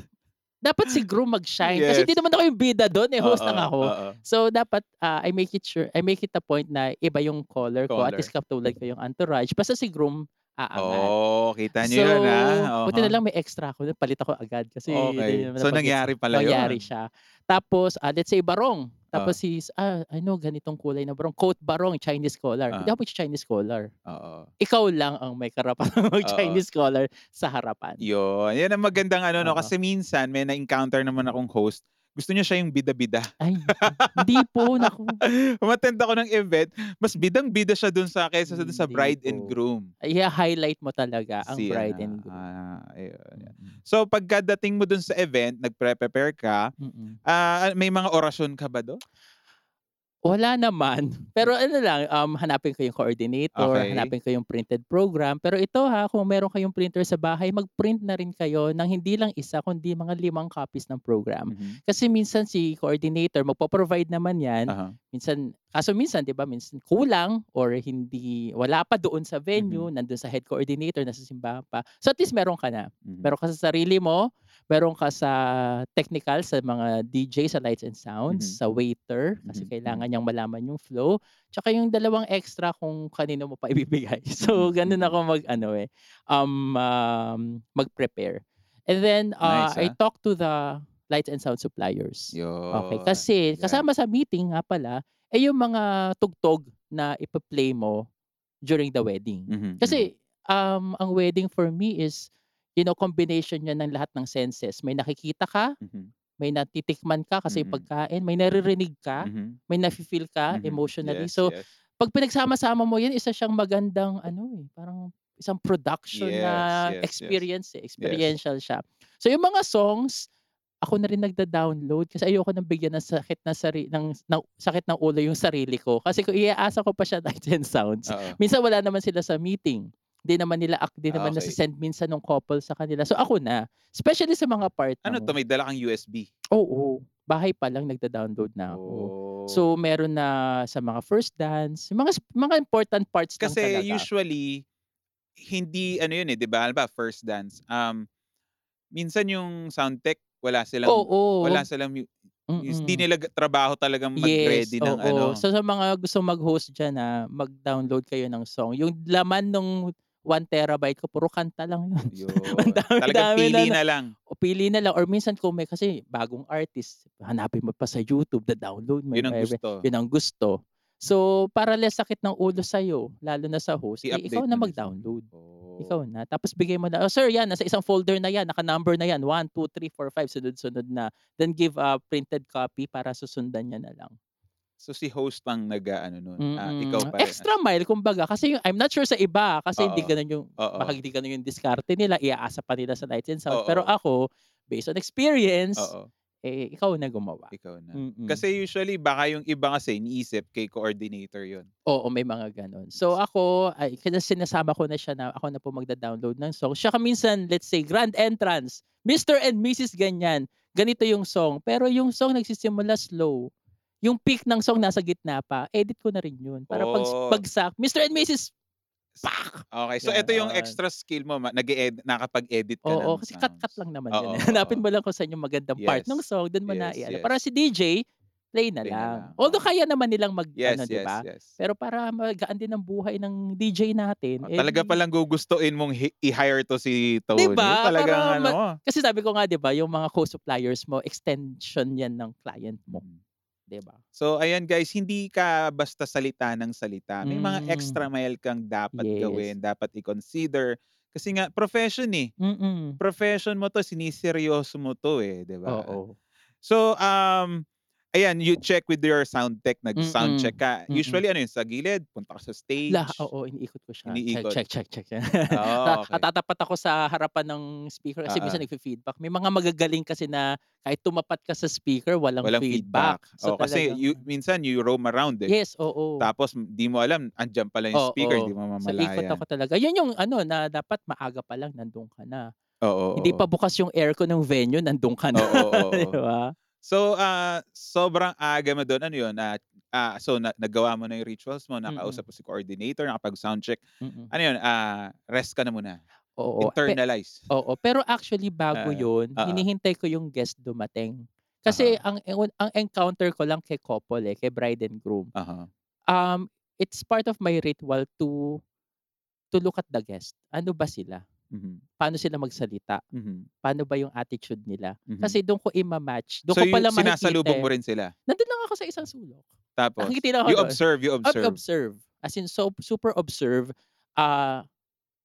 dapat si groom mag-shine. Kasi Yes. hindi naman ako yung bida doon, eh, host lang Oo, ako. oo. So, dapat, ah, I make it sure, I make it a point na iba yung color ko. At Color. least katulad ko yung entourage. Basta si groom, aangat. Oh, kita So, nyo yun ha. buti na Oo. lang may extra ako. Palit ako agad kasi hindi Okay. So, nangyari pala nangyari yun. siya. Tapos, ah, let's say barong. Ah. Tapos si ah, ano ganitong kulay na barong. Coat barong, Chinese collar. Hindi Ah. ako Chinese collar. Oo. Ikaw lang ang may karapatan mag Oo. Chinese collar sa harapan. Yun. Yan ang magandang ano, no? Oo. Kasi minsan, may na-encounter naman akong host, gusto niya siya yung bida-bida. Ay, hindi po. Naku. Umattend ako ng event, mas bidang-bida siya dun sa kaysa sa dun sa bride and po. groom. I-highlight mo talaga ang Si, bride ano, and groom. ah, ayun. So, pagkadating mo dun sa event, nagpre-prepare ka, mm, mm. ah, may mga orasyon ka ba doon? Wala naman. Pero ano lang, um, hanapin ko yung coordinator, Okay. hanapin ko yung printed program. Pero ito ha, kung meron kayong printer sa bahay, mag-print na rin kayo ng hindi lang isa, kundi mga limang copies ng program. Mhm. Kasi minsan si coordinator, magpo-provide naman yan. Aha. Minsan, kaso minsan, di ba, minsan kulang or hindi, wala pa doon sa venue, Mm-hmm. nandun sa head coordinator, nasa simbahan pa. So at least meron ka na. Mhm. Meron ka sa sarili mo, meron ka sa technical, sa mga DJ, sa lights and sounds, Mhm. sa waiter, kasi Mhm, kailangan niyang malaman yung flow, tsaka yung dalawang extra kung kanino mo pa ibibigay. So, Mhm, ganun ako mag, ano eh, um, um, mag-prepare. And then, uh, Nice, I ah. talk to the lights and sound suppliers. Yun. Okay, kasi Yan. kasama sa meeting nga pala, eh yung mga tugtog na ipa-play mo during the wedding. Mhm, Kasi um, ang wedding for me is, you know, combination niya ng lahat ng senses. May nakikita ka, mhm, mhm, may natitikman ka kasi Mhm. pagkain, may naririnig ka, mhm, may nafe-feel ka mhm. emotionally. Yes, So, yes. pag pinagsama-sama mo yan, isa siyang magandang ano eh, parang isang production Yes, na yes, yes. experience eh, experiential siya. So yung mga songs, ako na rin nagda-download kasi ayoko nang bigyan ng sakit na sari ng, ng sakit ng ulo yung sarili ko. Kasi kung iaasa ko pa siya lights and sounds, Oo. minsan wala naman sila sa meeting. Hindi naman nila ak di Ah, naman okey. nase-send minsan nung couple sa kanila. So ako na, especially sa mga part Ano ng 'to, may dala kang USB? Oo, bahay pa lang nagda-download na ako. Oh. So meron na sa mga first dance, mga mga important parts lang Kasi talaga. usually, hindi ano yun, eh, 'di ba, halimbawa first dance, um, minsan yung sound tech wala silang Oo. wala silang di Mm. nila trabaho talagang Yes, mag-ready ng oo. ano. So sa mga gustong mag-host diyan, ah, mag-download kayo ng song. Yung laman nung 1 terabyte ko puro kanta lang yun. Yun. Ang Talagang dami-dami pili na na lang. o pili na lang or minsan kung may kasi bagong artist, hanapin mo pa sa YouTube, da-download mo, Yun ang gusto. Yun ang gusto. So, para less sakit ng ulo sa'yo, lalo na sa host, eh, ikaw na mag-download. Oh. Ikaw na. Tapos bigay mo na, "Oh sir, yan nasa isang folder na yan, naka-number na yan, 1, 2, 3, 4, 5, sunod-sunod na." Then give a printed copy para susundan niya na lang. So si host pang nag-aano nun, ah, ikaw Mm. pa Extra mile kumbaga kasi yung I'm not sure sa iba kasi hindi Oo. gano'n yung Oo. baka hindi gano'n yung diskarte nila, iaasa pa nila sa lights and sound. Pero Oo. ako, based on experience, Oo. eh, ikaw na gumawa. Ikaw na. Mm. Kasi usually baka yung iba kasi iniisip kay coordinator yun. Oo, may mga gano'n. So ako, ay kaya sinasama ko na siya na ako na po magda-download ng song. Tsaka minsan, let's say, grand entrance, Mr. and Mrs. ganyan, ganito yung song. Pero yung song nagsisimula slow. Yung peak ng song nasa gitna pa, edit ko na rin yun. Para pag Oh. bagsak, Mr. and Mrs. Pak! Okay, so ito yung extra skill mo, nag-e-ed nakapag-edit ka Oo, ng kasi cut-cut lang naman Oo, yun. eh. oo, Hanapin mo lang kung saan yung magandang part ng Yes. song, dun mo na Yes, i-ano. yes. Para si DJ, play na Play na lang. lang, Although kaya naman nilang mag Yes, ano, 'di yes, ba? yes. Pero para magaan din ang buhay ng DJ natin, Oh, eh talaga di palang gugustuhin mong hi i-hire 'to si Tony. ba? Talagang Para ano. ma kasi sabi ko nga 'di ba, yung mga co-suppliers mo, extension yan ng client mo, Mm. 'Di ba? So ayan guys, hindi ka basta salita ng salita. May mga Mm. extra mile kang dapat Yes. gawin, dapat i-consider. Kasi nga profession, eh. Mm. Profession mo 'to, siniseryoso mo 'to, eh, 'di ba? Oo. So, um, ayan, you check with your sound tech, nag-sound check ka. Mm. Usually ano yun, sa gilid, punta ka sa stage. La oo, iniikot ko siya. Iniikot. Check, check, check, check. Oh, Ta okey. tatapat ako sa harapan ng speaker kasi minsan Oo. nagfe-feedback. May mga magagaling kasi na kahit tumapat ka sa speaker, walang, Walang feedback. feedback. So Oo, kasi talagang you minsan you roam around, eh. Yes, oo. Tapos di mo alam, andiyan pala yung speaker, Oo. di mo So ikot mamalayan. ako talaga. Yun yung ano, na dapat maaga pa lang nandun ka na. Oo, Hindi oo. pa bukas yung aircon ng venue, nandun ka na, Oo, oo, oo. ba? So, ah, sobrang aga mo dun, ano yun, ah, ah, so na nagawa mo na yung rituals mo, nakausap mo si coordinator, nakapag-sound check. Mm. Ano yun, ah, rest ka na muna. Oo. Pe Internalize. oo, pero actually bago Ah, yun, oo. hinihintay ko yung guest dumating. Kasi Uh-huh. ang ewan ang encounter ko lang kay couple, eh, kay bride and groom. Uh-huh. Um, it's part of my ritual to to look at the guest. Ano ba sila? Mhm. Paano sila magsalita? Mhm. Paano ba yung attitude nila? Mhm. Kasi dun ko ima-match. Dun So, ko pala makikita, sinasalubong mo eh. rin sila? Nandun lang ako sa isang sulok. Tapos, ako you observe, you Ob observe. observe. As in so super observe, ah,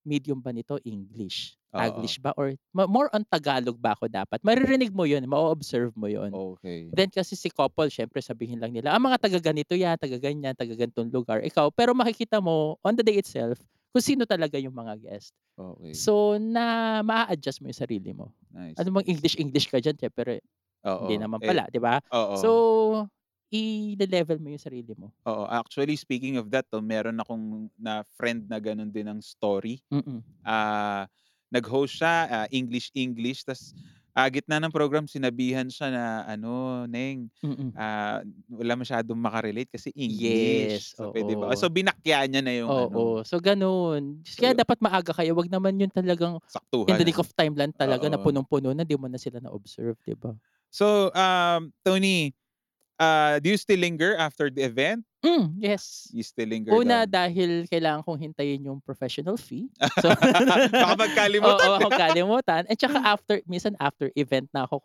medium ba nito, English? Taglish ba or ma more on Tagalog ba ako dapat? Maririnig mo yun, ma-o-observe mo yun. Okey. Then kasi si couple siyempre sabihin lang nila, "Ah, mga taga ganito yan, taga ganyan, taga ganitong lugar." Ikaw pero makikita mo on the day itself kung sino talaga yung mga guest. Okey. So, na maa-adjust mo yung sarili mo. Nice. Ano bang English-English ka diyan siyempre Oo. hindi naman Eh pala, 'di ba? So, i-le-level mo yung sarili mo. Oo, actually speaking of that 'to, meron akong na friend na gano'n din ang story. Mm. Ah, nag-host siya, ah, English-English ta's, ah, gitna ng program sinabihan siya na ano, "Neng, Mm. ah, wala masyadong maka-relate kasi Yes, English." So, puwede ba oo. so binakya niya na yung ano, Oo, so gano'n. So, Kaya yu dapat maaga kayo, 'wag naman yung talagang in saktuhan, the nick ano? of time lang talaga na Oo. punong-puno na, 'di mo na sila na-observe, 'di ba? So, um, Tony, ah, do you still linger after the event? Hmm, yes. You still linger Una doon? dahil kailangan kong hintayin yung professional fee. So Baka magkalimutan, Oo, 'di ba? makalimutan at tsaka after minsan after event na ako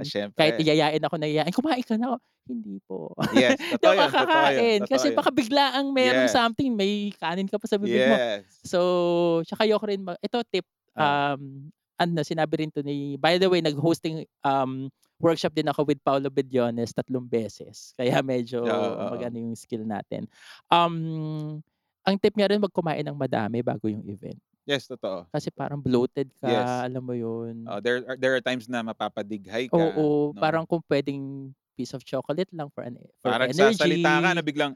Ah, kumakain, kahit siyempre. yayain ako na yayain, "Kumain ka na." Hindi po. Yes, totoo ako yun, kakain totoo kasi baka biglaang merong Yes. something, may kanin ka pa sa bibig mo. Yes. So, tsaka ayoko rin ito tip, Oh. um, ano sinabi rin 'to ni by the way nag-hosting, um, workshop din ako with Paulo Bediones tatlong beses. Kaya medyo oo. mag-ano yung skill natin. Um, ang tip niya rin 'wag kumain ng madami bago yung event. Yes, totoo. Kasi parang bloated ka, Yes. alam mo yun. Oh, there are there are times na mapapadighay ka, Oo, 'no? parang kung puwedeng piece of chocolate lang for an for Parang energy. nagsasalita ka na biglang,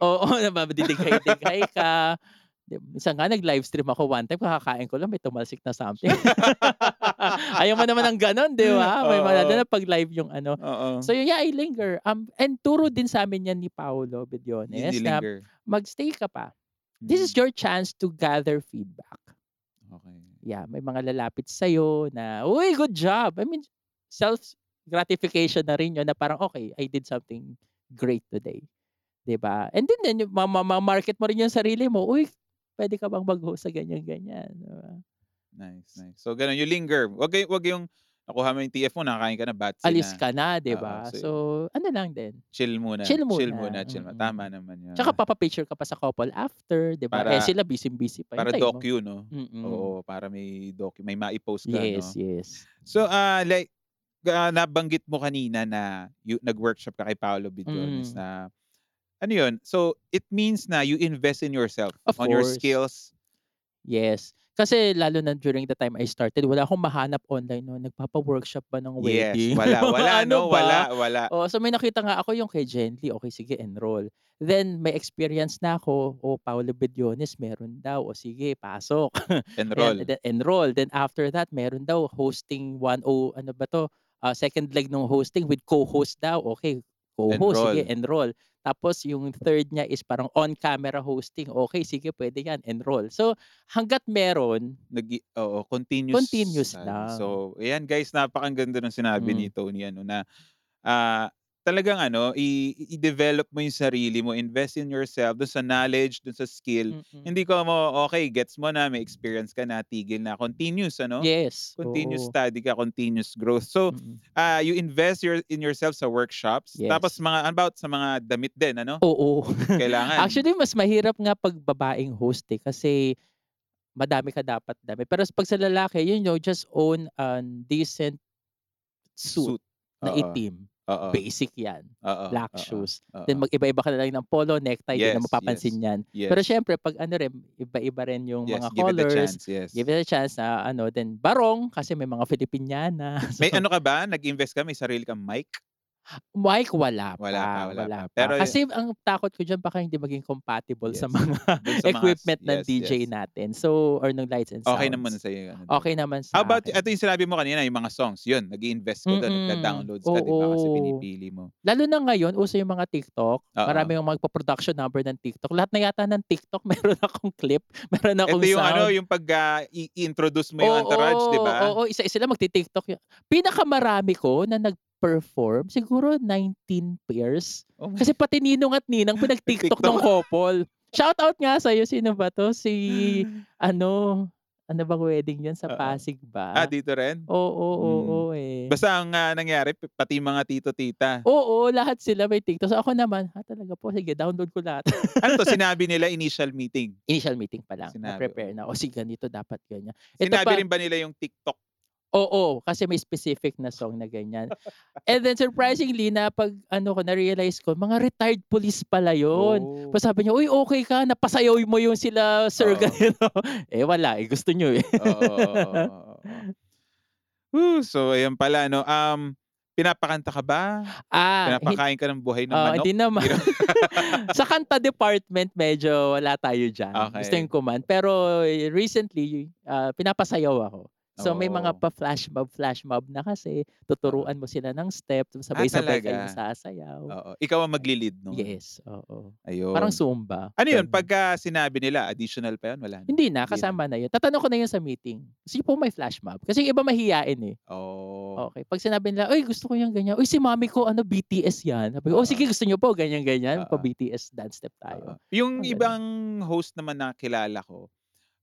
Oo, napapadighay-dighay ka. 'Di minsan nga nag-livestream ako one time kakakain ko lang may tumalsik na something. Ayaw mo naman ng gano'n 'di ba? May Oo. lalo na 'pag live yung ano. Oo. So yun, yeah, I linger. Um, and turo din sa'min yan ni Paolo Bediones na mag-stay ka pa. This is Mm. your chance to gather feedback. Okay. Yeah, may mga lalapit sa'yo na, "Uy, good job." I mean, self gratification na rin yun na parang, "Okey, I did something great today." 'Di ba? And then then ma-market mo rin yung sarili mo, "Uy, puwede ka bang mag-host sa ganyan-ganyan." 'Di ba? Nice, nice. So gano'n, you linger. Wag wag yung nakuha mo yung TF mo, nakakain ka na, batsi Alis na. ka na, 'di ba? so So, ano lang din, chill muna. chill Chill muna, muna, chill muna. mm. Tama naman yun. Tsaka papa-picture ka pa sa couple after, 'di ba? Eh, Para sila busy-busy pa, para mo. docu 'no? Mm. Oo, para may docu may mai-post ka 'no? Yes, yes. So, ah, like, ah, nabanggit mo kanina na yu nag-workshop ka kay Paolo Bediones Mm. na ano yun, so it means na you invest in yourself, Of on your course. skills. Yes. Kasi lalo na during the time I started, wala akong mahanap online no'n. Nagpapa-workshop ba ng Yes, wedding? wala, wala Ano 'no? Wala, ba? wala. Oo, so may nakita nga ako yung kay Jenly, okey sige enroll. Then may experience na ako, oh, Paolo Bediones meron daw, o sige pasok. Enroll. Ayan, then enroll. Then after that meron daw hosting 10 ano ba 'to, ah, second leg nung hosting with co-host daw, okey, co-host, sige enroll. Tapos yung third niya is parang on-camera hosting, okey sige puwede yan, enroll. So hangga't meron Nag-i oo, continuous Continuous study. lang. So, ayan guys, napakaganda ng sinabi Mm. ni Tony ano na, ah, talagang ano, i i-develop mo yung sarili mo, invest in yourself, dun sa knowledge, dun sa skill. Mm. Hindi ko mo okey gets mo na, may experience ka na, tigil na, continuous ano? Yes, Continuous oo. study ka, continuous growth. So, Mm. ah, you invest your in yourself sa workshops, tapos Yes. mga ano about sa mga damit din ano? Oo. Kailangan. Actually mas mahirap nga 'pag babaeng host, eh, kasi madami ka dapat damit. Pero 'pag sa lalaki, you know, just own an decent suit Suit. na Oo. itim. Oo. Basic yan. Oo, Black oo, shoes. oo. Then mag-iba-iba ka na lang ng polo, necktie, di na Yes, mapapansin yan. yes, Pero yes. siyempre 'pag ano rin, iba-iba rin yung Yes, mga give it a colors. chance, yes. Give it a chance na ano, then barong kasi may mga Filipiniana. May So ano ka ba, nag-invest ka, may sarili kang mic? Mic wala pa, Wala pa, wala wala pa. pa. Pero Kasi ang takot ko diyan baka hindi maging compatible sa Yes. mga sa mga equipment ng yes, DJ yes. natin. So or ng lights and sounds. Okey naman sa'yo yung ano. Okey naman sa How about akin. ito yung sinabi mo kanina, yung mga songs, yun nag-i-invest ka dun, Mm, nagda-downloads ka, 'di ba, kasi pinipili mo. Lalo na ngayon uso yung mga TikTok, Oo. marami yung magpo-production number ng TikTok. Lahat na yata ng TikTok meron akong clip, meron akong Ito yung sound. ano, yung pag, ah, i i-introduce mo yung entourage, 'di ba? Oo, isa-isa lang magti-TikTok pinakamarami ko na nag-perform siguro 19 pairs. Oh Kasi pati ninong at ninang pinag-TikTok TikTok. couple. Shoutout nga sa'yo, sino ba 'to? Si ano, ano bang wedding yun sa Oo. Pasig Ah, ba? dito rin? Oo, Hmm. oo, eh. Basta ang, ah, nangyari pati mga tito, tita. Oo, lahat sila may TikTok. So ako naman, ah, talaga po, sige download ko lahat. Ano 'to, sinabi nila initial meeting? Initial meeting pa lang, Sinabi, na-prepare oo. na, "O sige ganito dapat ganyan." Ito Sinabi pa rin ba nila yung TikTok? Oo, kasi may specific na song na ganyan. And then surprisingly na 'pag ano ko na-realize ko, mga retired police pala yun. Oh. Tapos sabi niya, "Uy, okey ka, napasayaw mo yung sila sir Oo. ganito." Eh, wala, eh, gusto niyo, eh. Oo, oo, oo, oo, oo. Whew, so ayan pala 'no, um, pinapakanta ka ba? Ah, Pinapakain ka ng buhay ng ah, manok? hindi naman. Sa kanta department medyo wala tayo diyan, gustuhin Okey. ko man. Pero recently, ah, pinapasayaw ako. So may mga Oo. pa-flash mob, flash mob na kasi, tuturuan mo sila ng step, Ah, sabay-sabay kayong talaga? sasayaw. Oo, ikaw ang magli-lead nun? Yes, oo. Ayun. Parang Zumba, Ano yun, pagka sinabi nila additional pa yun, wala na? Hindi na, kasama na yun. Tatanong ko na yun sa meeting. Sige po may flash mob. Kasi yung iba mahiyain, eh. Oh. Okey, 'pag sinabi nila, "Uy, gusto ko yung ganyan." "Uy, si mommy ko ano BTS 'yan." Sabi ko, "Oh, Oo. sige gusto niyo po ganyan-ganyan, Oo. pa-BTS dance step tayo." Oo. Yung gano'n. ibang host naman na kilala ko,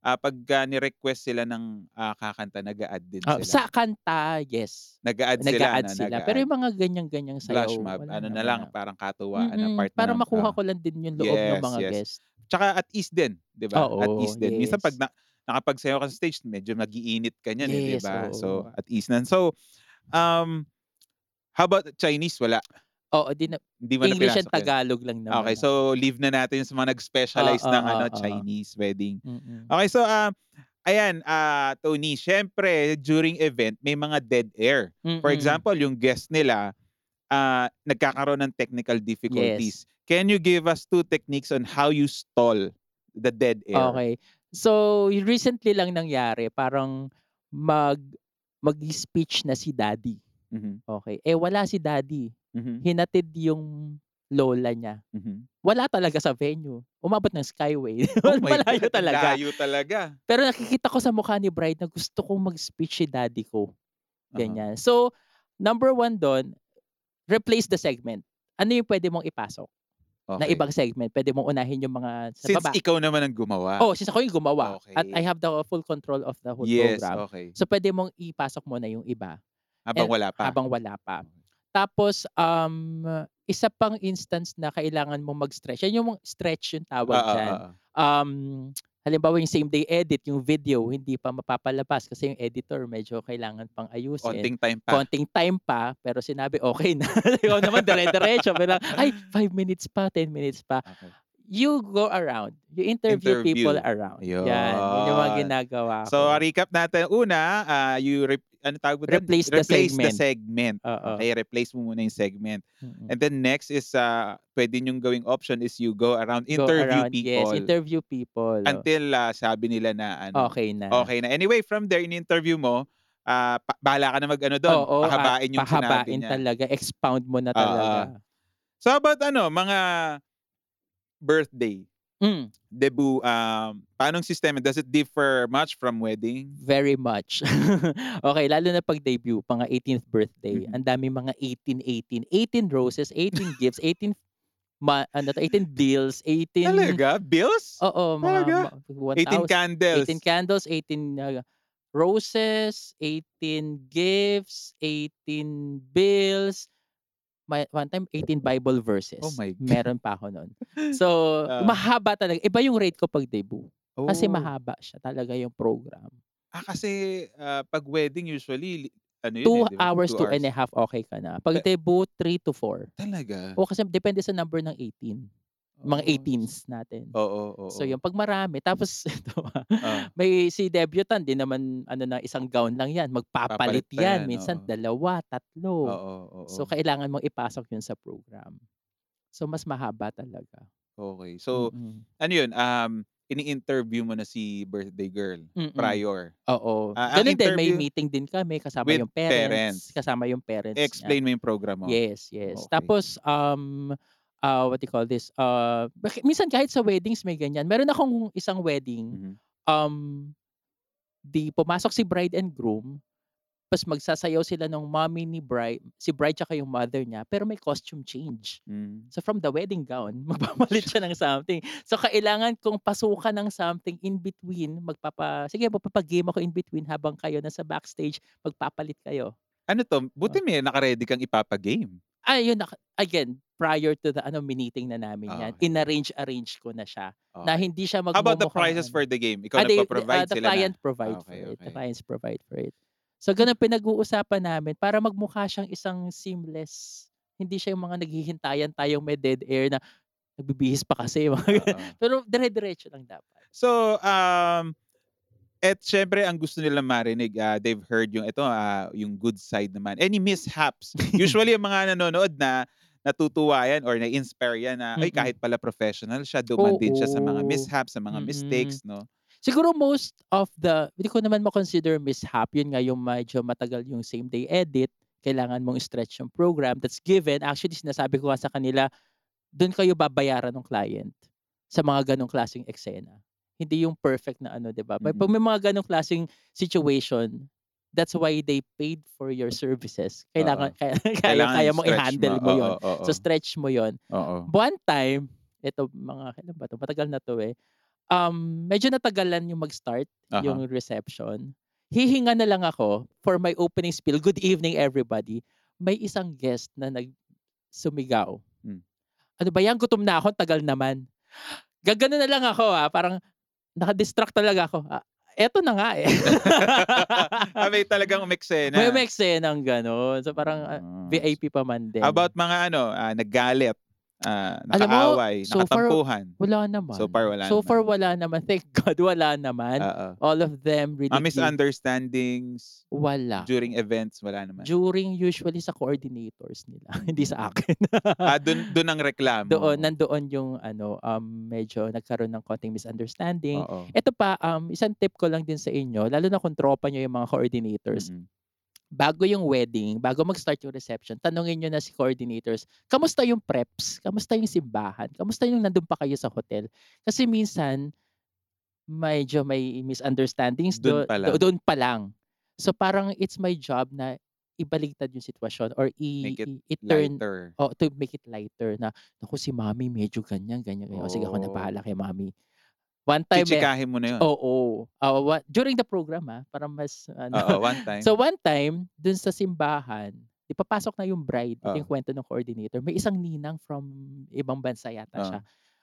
ah, pagka ni-request sila ng, ah, kakanta, nag-a-add din Ah, sila. sa kanta, yes. Nag-a-add sila Nag-a-add na, sila. Pero nag-a-add. yung mga ganyan-ganyang sayaw, Flash mob, ano na naman lang, na. parang katuwaan na Mm, part para ng makuha ah ko lang din yung loob ng yes, mga yes. guest. Tsaka at ease din, 'di ba? At Oo, ease din. Minsan 'pag yes. na nakapagsayaw ka sa stage, medyo mag-iinit ka niyan, eh, 'di Yes, ba? So, oo. at ease nan. So, um, how about Chinese, wala? Oo, 'di na Hindi mo na English and pinasok yun? Tagalog lang naman ako. so leave na natin yung sa mga nag-specialize Oo, ng ano, oo. Chinese wedding. Mm. Okey, so, ah, ayan, ah, Tony, siyempre during event may mga dead air. For Mm. example, yung guest nila, ah, nagkakaroon ng technical difficulties. Yes. Can you give us 2 techniques on how you stall the dead air. Okay. So, recently lang nangyari, parang mag mag-speech na si daddy. Mhm, Okay. Eh, wala si daddy. mhm, Hinatid yung lola niya. mhm. Wala talaga sa venue. Umabot ng Skyway. Oh Malayo God, talaga. Layo talaga. Pero nakikita ko sa mukha ni Bride na gusto kong mag-speech si daddy ko. Aha. Ganyan. So, number one doon, replace the segment. Ano yung pwede mong ipasok na Okay. ibang segment? Pwede mong unahin yung mga sa Since baba. ikaw naman ang gumawa. Oh, since ako yung gumawa. At Okay. I have the full control of the whole yes, program. okay. So, pwede mong ipasok mo na yung iba Habang wala pa. habang wala pa. Tapos, um, isa pang instance na kailangan mo mag-stretch. Yan yung stretch yung tawag dyan. ah, ah. Um, halimbawa yung same day edit, yung video, hindi pa mapapalabas kasi yung editor medyo kailangan pang ayusin. Konting time pa. Konting time pa, pero sinabi okay na. Ikaw naman dire-diretso. Pero, ay, 5 minutes pa, 10 minutes pa. Okay. You go around. You interview, people Interview. around. Yan. Yun yung mga Yun. ginagawa So, ko. recap natin. Una, ah, you rep- ano tawag mo? Replace the segment. segment. Oo. Okay, replace mo muna yung segment. Mm-mm. And then next is, uh, pwede nyong gawing option is you go around, Go interview around, people. Yes, interview people. until ah, sabi nila na ano, okay na. okay na. Anyway, from there, in-interview mo, ah, pa- bahala ka na mag-ano doon. Oo, pahabain yung sinabi pahabain niya. talaga. Expound mo na talaga. So, about ano, mga birthday, Mm, debut, um, paanong system? Does it differ much from wedding? very much. okay, lalo na pag debut, pang 18th birthday. Mhm. Ang dami mga 18, 18. 18 roses, 18 gifts, 18 ma, ano to, 18 bills, 18 Talaga? Bills? Oo, mga Talaga? ma- 18 1,000 candles. 18 candles, 18 uh, roses, 18 gifts, 18 bills, may, one time 18 Bible verses. Oh my God. Meron pa ako nun. So, Ah. mahaba talaga. Iba yung rate ko pag debut. Kasi Oh. mahaba siya talaga yung program. Ah, kasi ah, pag wedding usually, ano yun Two eh, hours, Two two and a half, okay ka na. Pag debut, three to four. Talaga? O kasi depende sa number ng 18. Mga Oo. 18s natin. Oo, oo, So oo. yung pag marami, tapos ito, ah, Ah. may si debutant din naman ano na isang gown lang yan, magpapalit Papalit pa yan, yan, minsan oo. dalawa, tatlo. Oo, oo. So kailangan mong ipasok yun sa program. So mas mahaba talaga. okay. So, Mm-mm. ano yun? Um, ini-interview mo na si birthday girl Mm-mm. prior. Oo. Ang Ganun din, may meeting din kami kasama With yung parents, parents. kasama yung parents. niya. Explain mo yung program mo. Yes, yes. Okay. Tapos um uh, what do you call this? Uh minsan kahit sa weddings may ganyan. Meron akong isang wedding Mhm. um di pumasok si bride and groom tapos magsasayaw sila ng mommy ni bride, si bride tsaka yung mother niya, pero may costume change. Mm. So from the wedding gown, magpapalit siya ng something. So kailangan kong pasukan ng something in between, magpapa sige, magpapagame ako in between habang kayo nasa backstage, magpapalit kayo. Ano to? Buti may naka-ready kang ipapagame. Ayun, nak- again, prior to the ano meeting na namin Ah, yan, okay. in-arrange-arrange ko na siya. Na Okay. hindi siya How about the prices ano. for the game? Ikaw Ah, nagpa-provide ah, the sila client na? provide Okay, for it. The okay. clients provide for it. So, ganun pinag-uusapan namin para magmukha siyang isang seamless. Hindi siya yung mga naghihintayan tayong may dead air na nagbibihis pa kasi. Mga. Pero dire-diretso lang dapat. So, um, at syempre, ang gusto nila marinig, ah, they've heard yung ito, ah, yung good side naman. Any mishaps? Usually, yung mga nanonood na natutuwa yan or na-inspire yan na, ay, Mm-mm. kahit pala professional siya, duman din siya sa mga mishaps, sa mga Mm-mm. mistakes, no? Siguro most of the, hindi ko naman ma-consider mishap. Yun nga yung medyo matagal yung same day edit. Kailangan mong stretch yung program that's given. Actually, sinasabi ko nga sa kanila, doon kayo babayaran ng client sa mga ganong klaseng eksena. Hindi yung perfect na ano, di ba? Pag Mm-mm. pag may mga ganong klaseng situation, that's why they paid for your services. Kailangan, kaya, kaya, Kailangan kaya mong i-stretch i-handle mo, yun. oo, So, stretch mo yun. oo. One time, ito mga kailan ba to? Matagal na to eh. Um, medyo natagalan yung mag-start Aha. yung reception. Hihinga na lang ako for my opening spiel. Good evening everybody. May isang guest na nag sumigaw. Hmm. Ano ba yan? Gutom na ako, tagal naman. Gagano na lang ako ah, parang nakadistract talaga ako. Ah, eto na nga eh. ah, may talagang umeksena. may may ng gano'n. So parang ah, Ah. VIP pa man din. About mga ano, ah, naggalit? Ah, Alam mo, nakaaway, so far, nakatampuhan? wala naman. So far, wala So far, naman. wala naman. Thank God, wala naman. Oo. All of them really Mga give- misunderstandings Wala. during events, wala naman. During usually sa coordinators nila, hindi sa akin. ah, dun, dun ang reklamo. Doon, nandoon yung ano, um, medyo nagkaroon ng konting misunderstanding. Oo. Ito pa, um, isang tip ko lang din sa inyo, lalo na kung tropa nyo yung mga coordinators, Mm-mm. Bago yung wedding, bago mag-start yung reception, tanungin nyo na si coordinators, kamusta yung preps? Kamusta yung simbahan? Kamusta yung nandun pa kayo sa hotel? Kasi minsan, medyo may misunderstandings Dun do- pa lang. do- doon pa lang. So parang it's my job na ibaligtad yung sitwasyon or i, Make it i- i-turn Lighter. oh, to make it lighter na naku si mami medyo ganyan ganyan ganyan. O, sige ako na Oh. bahala kay mami. One time Chichikahin mo na yun. Oo. Ah, wa- during the program ah, para mas ano. Oo, one time. So one time, dun sa simbahan, ipapasok na yung bride, ito yung kwento ng coordinator. May isang ninang from ibang bansa yata Oo. siya.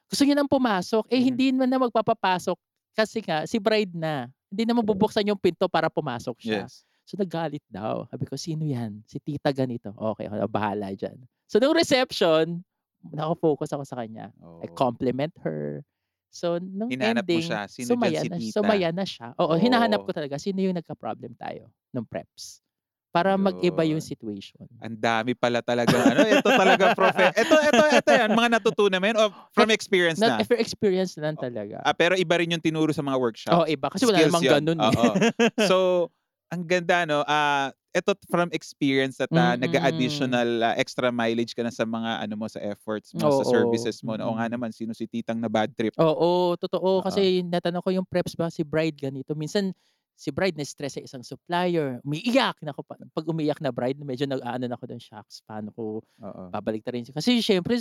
Gusto niya nang pumasok, eh Mhm. hindi man na magpapapasok kasi nga si bride na. Hindi na mabubuksan yung pinto para pumasok siya. yes. So nagalit daw. Sabi ko, sino yan? Si tita ganito. Okay, ako bahala dyan. So nung reception, nakafocus ako sa kanya. I Oo. compliment her. So, nung Hinanap mo ending, siya, sino sumaya, si na, tita? sumaya na siya. Oo, hinahanap Oo. ko talaga sino yung nagka-problem tayo nung preps. Para mag-iba yung Yun. situation. Ang dami pala talaga. ano, ito talaga profe. Ito, ito, ito yan. Mga natutunan mo yan o from experience Not na. if experience lang talaga. Ah, pero iba rin yung tinuro sa mga workshops. Oo, iba. Kasi wala Skills namang yun. ganun eh. Oo. So, ang ganda, no? Ah, ito from experience at ah, Mm-mm. nag-additional ah, extra mileage ka na sa mga ano mo sa efforts mo, sa Oo. services mo. no? Oo nga Mm-mm. naman, sino si titang na bad trip? Oo, totoo. Oo. Kasi natanong ko yung preps ba si bride ganito. Minsan, si bride na-stress sa isang supplier. Umiiyak. Nako, pa- pag umiyak na bride, medyo nag-ano na ako doon, shocks. Paano ko Oo. babalik rin siya. Kasi syempre,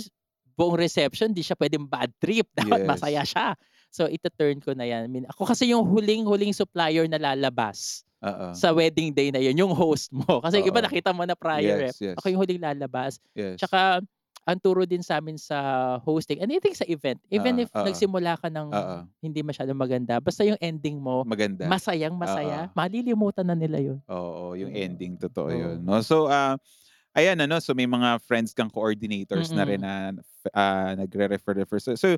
buong reception, di siya pwedeng bad trip. Dapat Yes. masaya siya. So, ita-turn ko na yan. I mean, ako kasi yung huling-huling supplier na lalabas Oo. sa wedding day na yun, yung host mo. Kasi iba Oo. nakita mo na prior Yes, eh. yes. Ako yung huling lalabas. Yes. Tsaka, ang turo din sa amin sa hosting, anything sa event, even Oo, if oo. nagsimula ka ng Oo. hindi masyadong maganda, basta yung ending mo, Maganda. masayang masaya, Oo. malilimutan na nila yun. Oo, yung Oo. ending totoo Oo. yun. No? So ah ayan ano, so may mga friends kang coordinators na rin na ah, nagre-refer-refer. So, so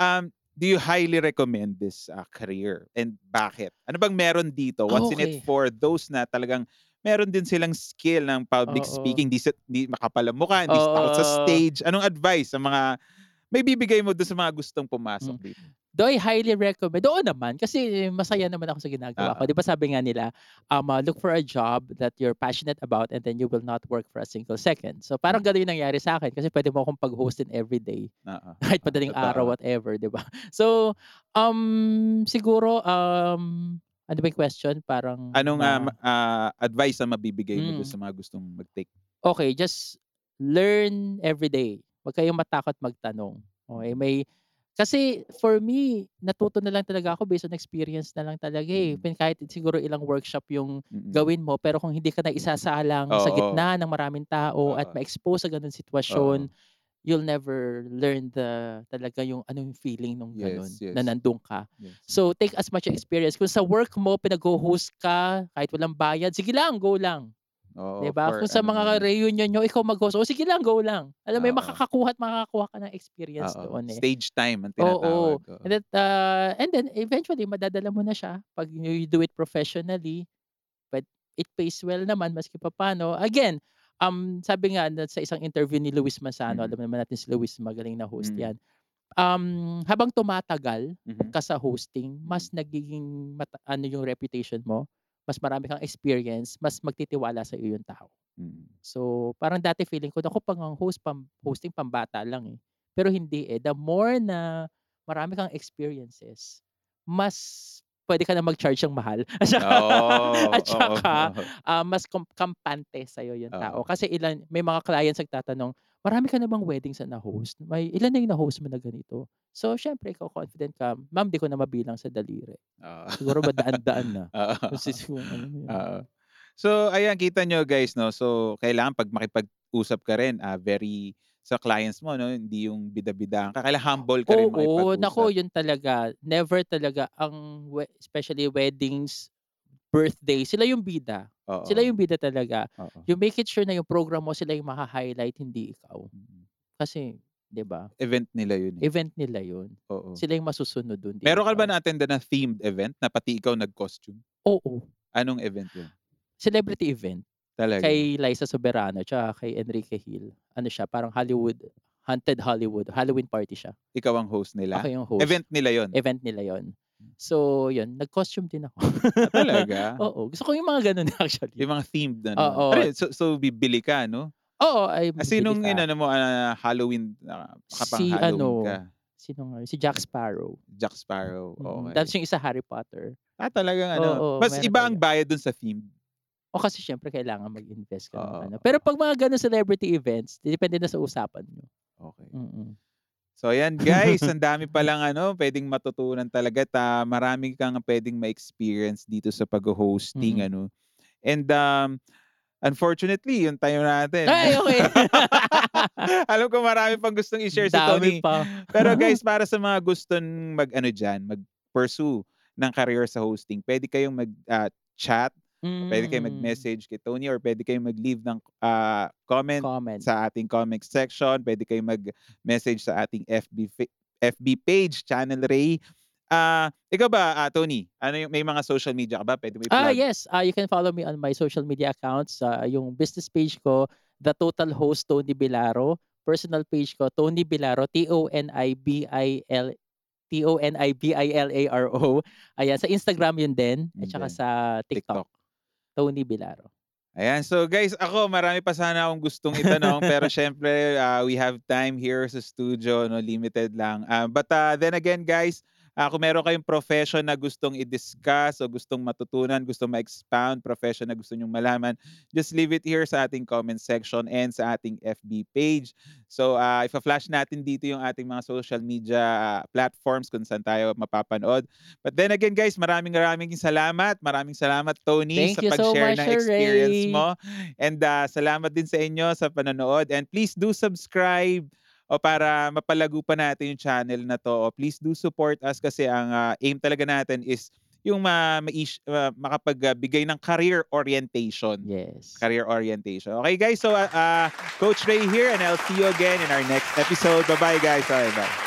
um do you highly recommend this ah, career and bakit? Ano bang meron dito? What's in it Okay. for those na talagang meron din silang skill ng public Oo. speaking, di, di makapalamukha, di takot sa stage. Anong advice sa mga may bibigay mo doon sa mga gustong pumasok Mm. dito? Do I highly recommend? Oo naman, kasi masaya naman ako sa ginagawa ko. Oo. Di ba sabi nga nila, um, uh, look for a job that you're passionate about and then you will not work for a single second. So parang Mm. gano'n yung nangyari sa akin kasi pwede mo akong pag-hostin every day. Oo. Kahit madaling Totoo. araw, whatever, di ba? So, um, siguro, um, ano ba yung question? Parang, Anong ah, ma- ah, advice na mabibigay mo Mm. sa mga gustong mag-take? okay, just learn every day. Huwag kayong matakot magtanong. Okay, may kasi for me, natuto na lang talaga ako based on experience na lang talaga eh. Mm. Pin- Kahit siguro ilang workshop yung Mm-mm. gawin mo, pero kung hindi ka na isasalang sa Oo. gitna ng maraming tao at Oo. ma-expose sa ganun sitwasyon, you'll never learn the talaga yung anong feeling nung ganun Yes, na yes. nandun ka. Yes. So take as much experience. Kung sa work mo pinag-host ka kahit walang bayad, sige lang, go lang. Oo, 'Di ba? Kung sa ano mga reunion nyo, ikaw mag-host, o sige lang, go lang. Alam mo, makakakuha at makakakuha ka ng experience Oo, doon eh. Stage time ang Oo. tinatawag. Oo. And, that, uh, and then eventually madadala mo na siya pag you do it professionally. But it pays well naman maski pa paano. Again, um sabi nga sa isang interview ni Luis Manzano, Mhm. alam naman natin si Luis, magaling na host Mm. 'yan. Um habang tumatagal Mhm. ka sa hosting, mas nagiging mata- ano yung reputation mo, mas marami kang experience, mas magtitiwala sa iyo yung tao. Mm. So, parang dati feeling ko, naku, pang ang host, pam, hosting pambata lang eh. Pero hindi eh. The more na marami kang experiences, mas pwede ka na mag-charge ng mahal. At saka, Oo, at saka oo. ah, mas kom- kampante sa'yo yung tao. Oo. Kasi ilan, may mga clients nagtatanong, marami ka na bang weddings na na-host? May, ilan na yung na-host mo na ganito? So, syempre, ikaw confident ka, ma'am, di ko na mabilang sa daliri. Oo. Siguro ba daan-daan na? Oo. Kasi ano yun. Oo. So, ayan, kita nyo guys, no? So, kailangan pag makipag-usap ka rin, ah, very, sa clients mo, no? Hindi yung bida-bida. Kailangan humble ka rin Oo, makipag-usap. nako, yun talaga. Never talaga ang especially weddings, birthday, sila yung bida. Oo. Sila yung bida talaga. Oo. You make it sure na yung program mo sila yung maka-highlight, hindi ikaw. Mm. Kasi 'Di ba? Event nila yun, eh. Event nila yun. Oo. Sila yung masusunod dun, 'di Meron ka ba na-attendan na themed event na pati ikaw nag-costume? Oo. Anong event yun? Celebrity event. Talaga? Kay Liza Soberano tsaka kay Enrique Hill. Ano siya, parang Hollywood haunted Hollywood, Halloween party siya. Ikaw ang host nila? Ako yung host. Event nila yun? Event nila yun. So, yun, nag-costume din ako. Ah, talaga? Oo, gusto ko yung mga ganun actually. Yung mga themed na? Oo. Yun, so, so bibili ka, no? Oo, ay Ah, sinong ka. inano mo, ah, Halloween, ah, kapang Si Halloween ano, ka? sino nga? Si Jack Sparrow. Jack Sparrow, okay. Tapos yung isa Harry Potter. Ah, talagang ano. Oo, Mas meron iba ang bayad dun sa themed. O kasi syempre kailangan mag-invest ka Oo. ano. Pero pag mga ganun celebrity events, depende na sa usapan nyo. Okay. Mm-mm. So ayan guys, ang dami palang ano, pwedeng matutunan talaga ta marami kang pwedeng ma-experience dito sa pag-hosting Mm. ano. And um unfortunately, yung time natin. Ay, okay. Alam ko marami pang gustong i-share si Tony. pa. Pero guys, para sa mga gustong mag ano diyan, mag-pursue ng career sa hosting, pwede kayong mag-chat, pwede kayong Mm, mag-message kay Tony or pwede kayong mag-leave ng ah, comment Comment. sa ating comment section. Pwede kayong mag-message sa ating FB FB page, Channel Ray. Ah, ikaw ba, ah, Tony? Ano yung may mga social media ka ba? Pwede mo Ah, i-plug? yes. Ah, you can follow me on my social media accounts. Ah, yung business page ko, The Total Host Tony Bilaro. Personal page ko, Tony Bilaro, T-O-N-I-B-I-L T-O-N-I-B-I-L-A-R-O. Ayan, sa Instagram yun din. At saka sa TikTok, Tony Bilaro. Ayan, so guys, ako marami pa sana akong gustong itanong pero syempre ah, we have time here sa studio, no, limited lang. Ah, but ah, then again guys, ah, kung meron kayong profession na gustong i-discuss o gustong matutunan, gustong ma-expound, profession na gusto nyong malaman, just leave it here sa ating comment section and sa ating FB page. So, ah, ifa-flash natin dito yung ating mga social media ah, platforms kung saan tayo mapapanood. But then again guys, maraming maraming salamat. Maraming salamat Tony Thank sa so pag-share much, ng experience Ray. mo. And ah, salamat din sa inyo sa panonood. And please do subscribe o para mapalago pa natin yung channel na to. O please do support us kasi ang ah, aim talaga natin is yung ma, ma- uh, makapagbigay ng career orientation. Yes. Career orientation. Okay guys, so ah, ah, Coach Ray here and I'll see you again in our next episode. Bye-bye guys. Bye-bye.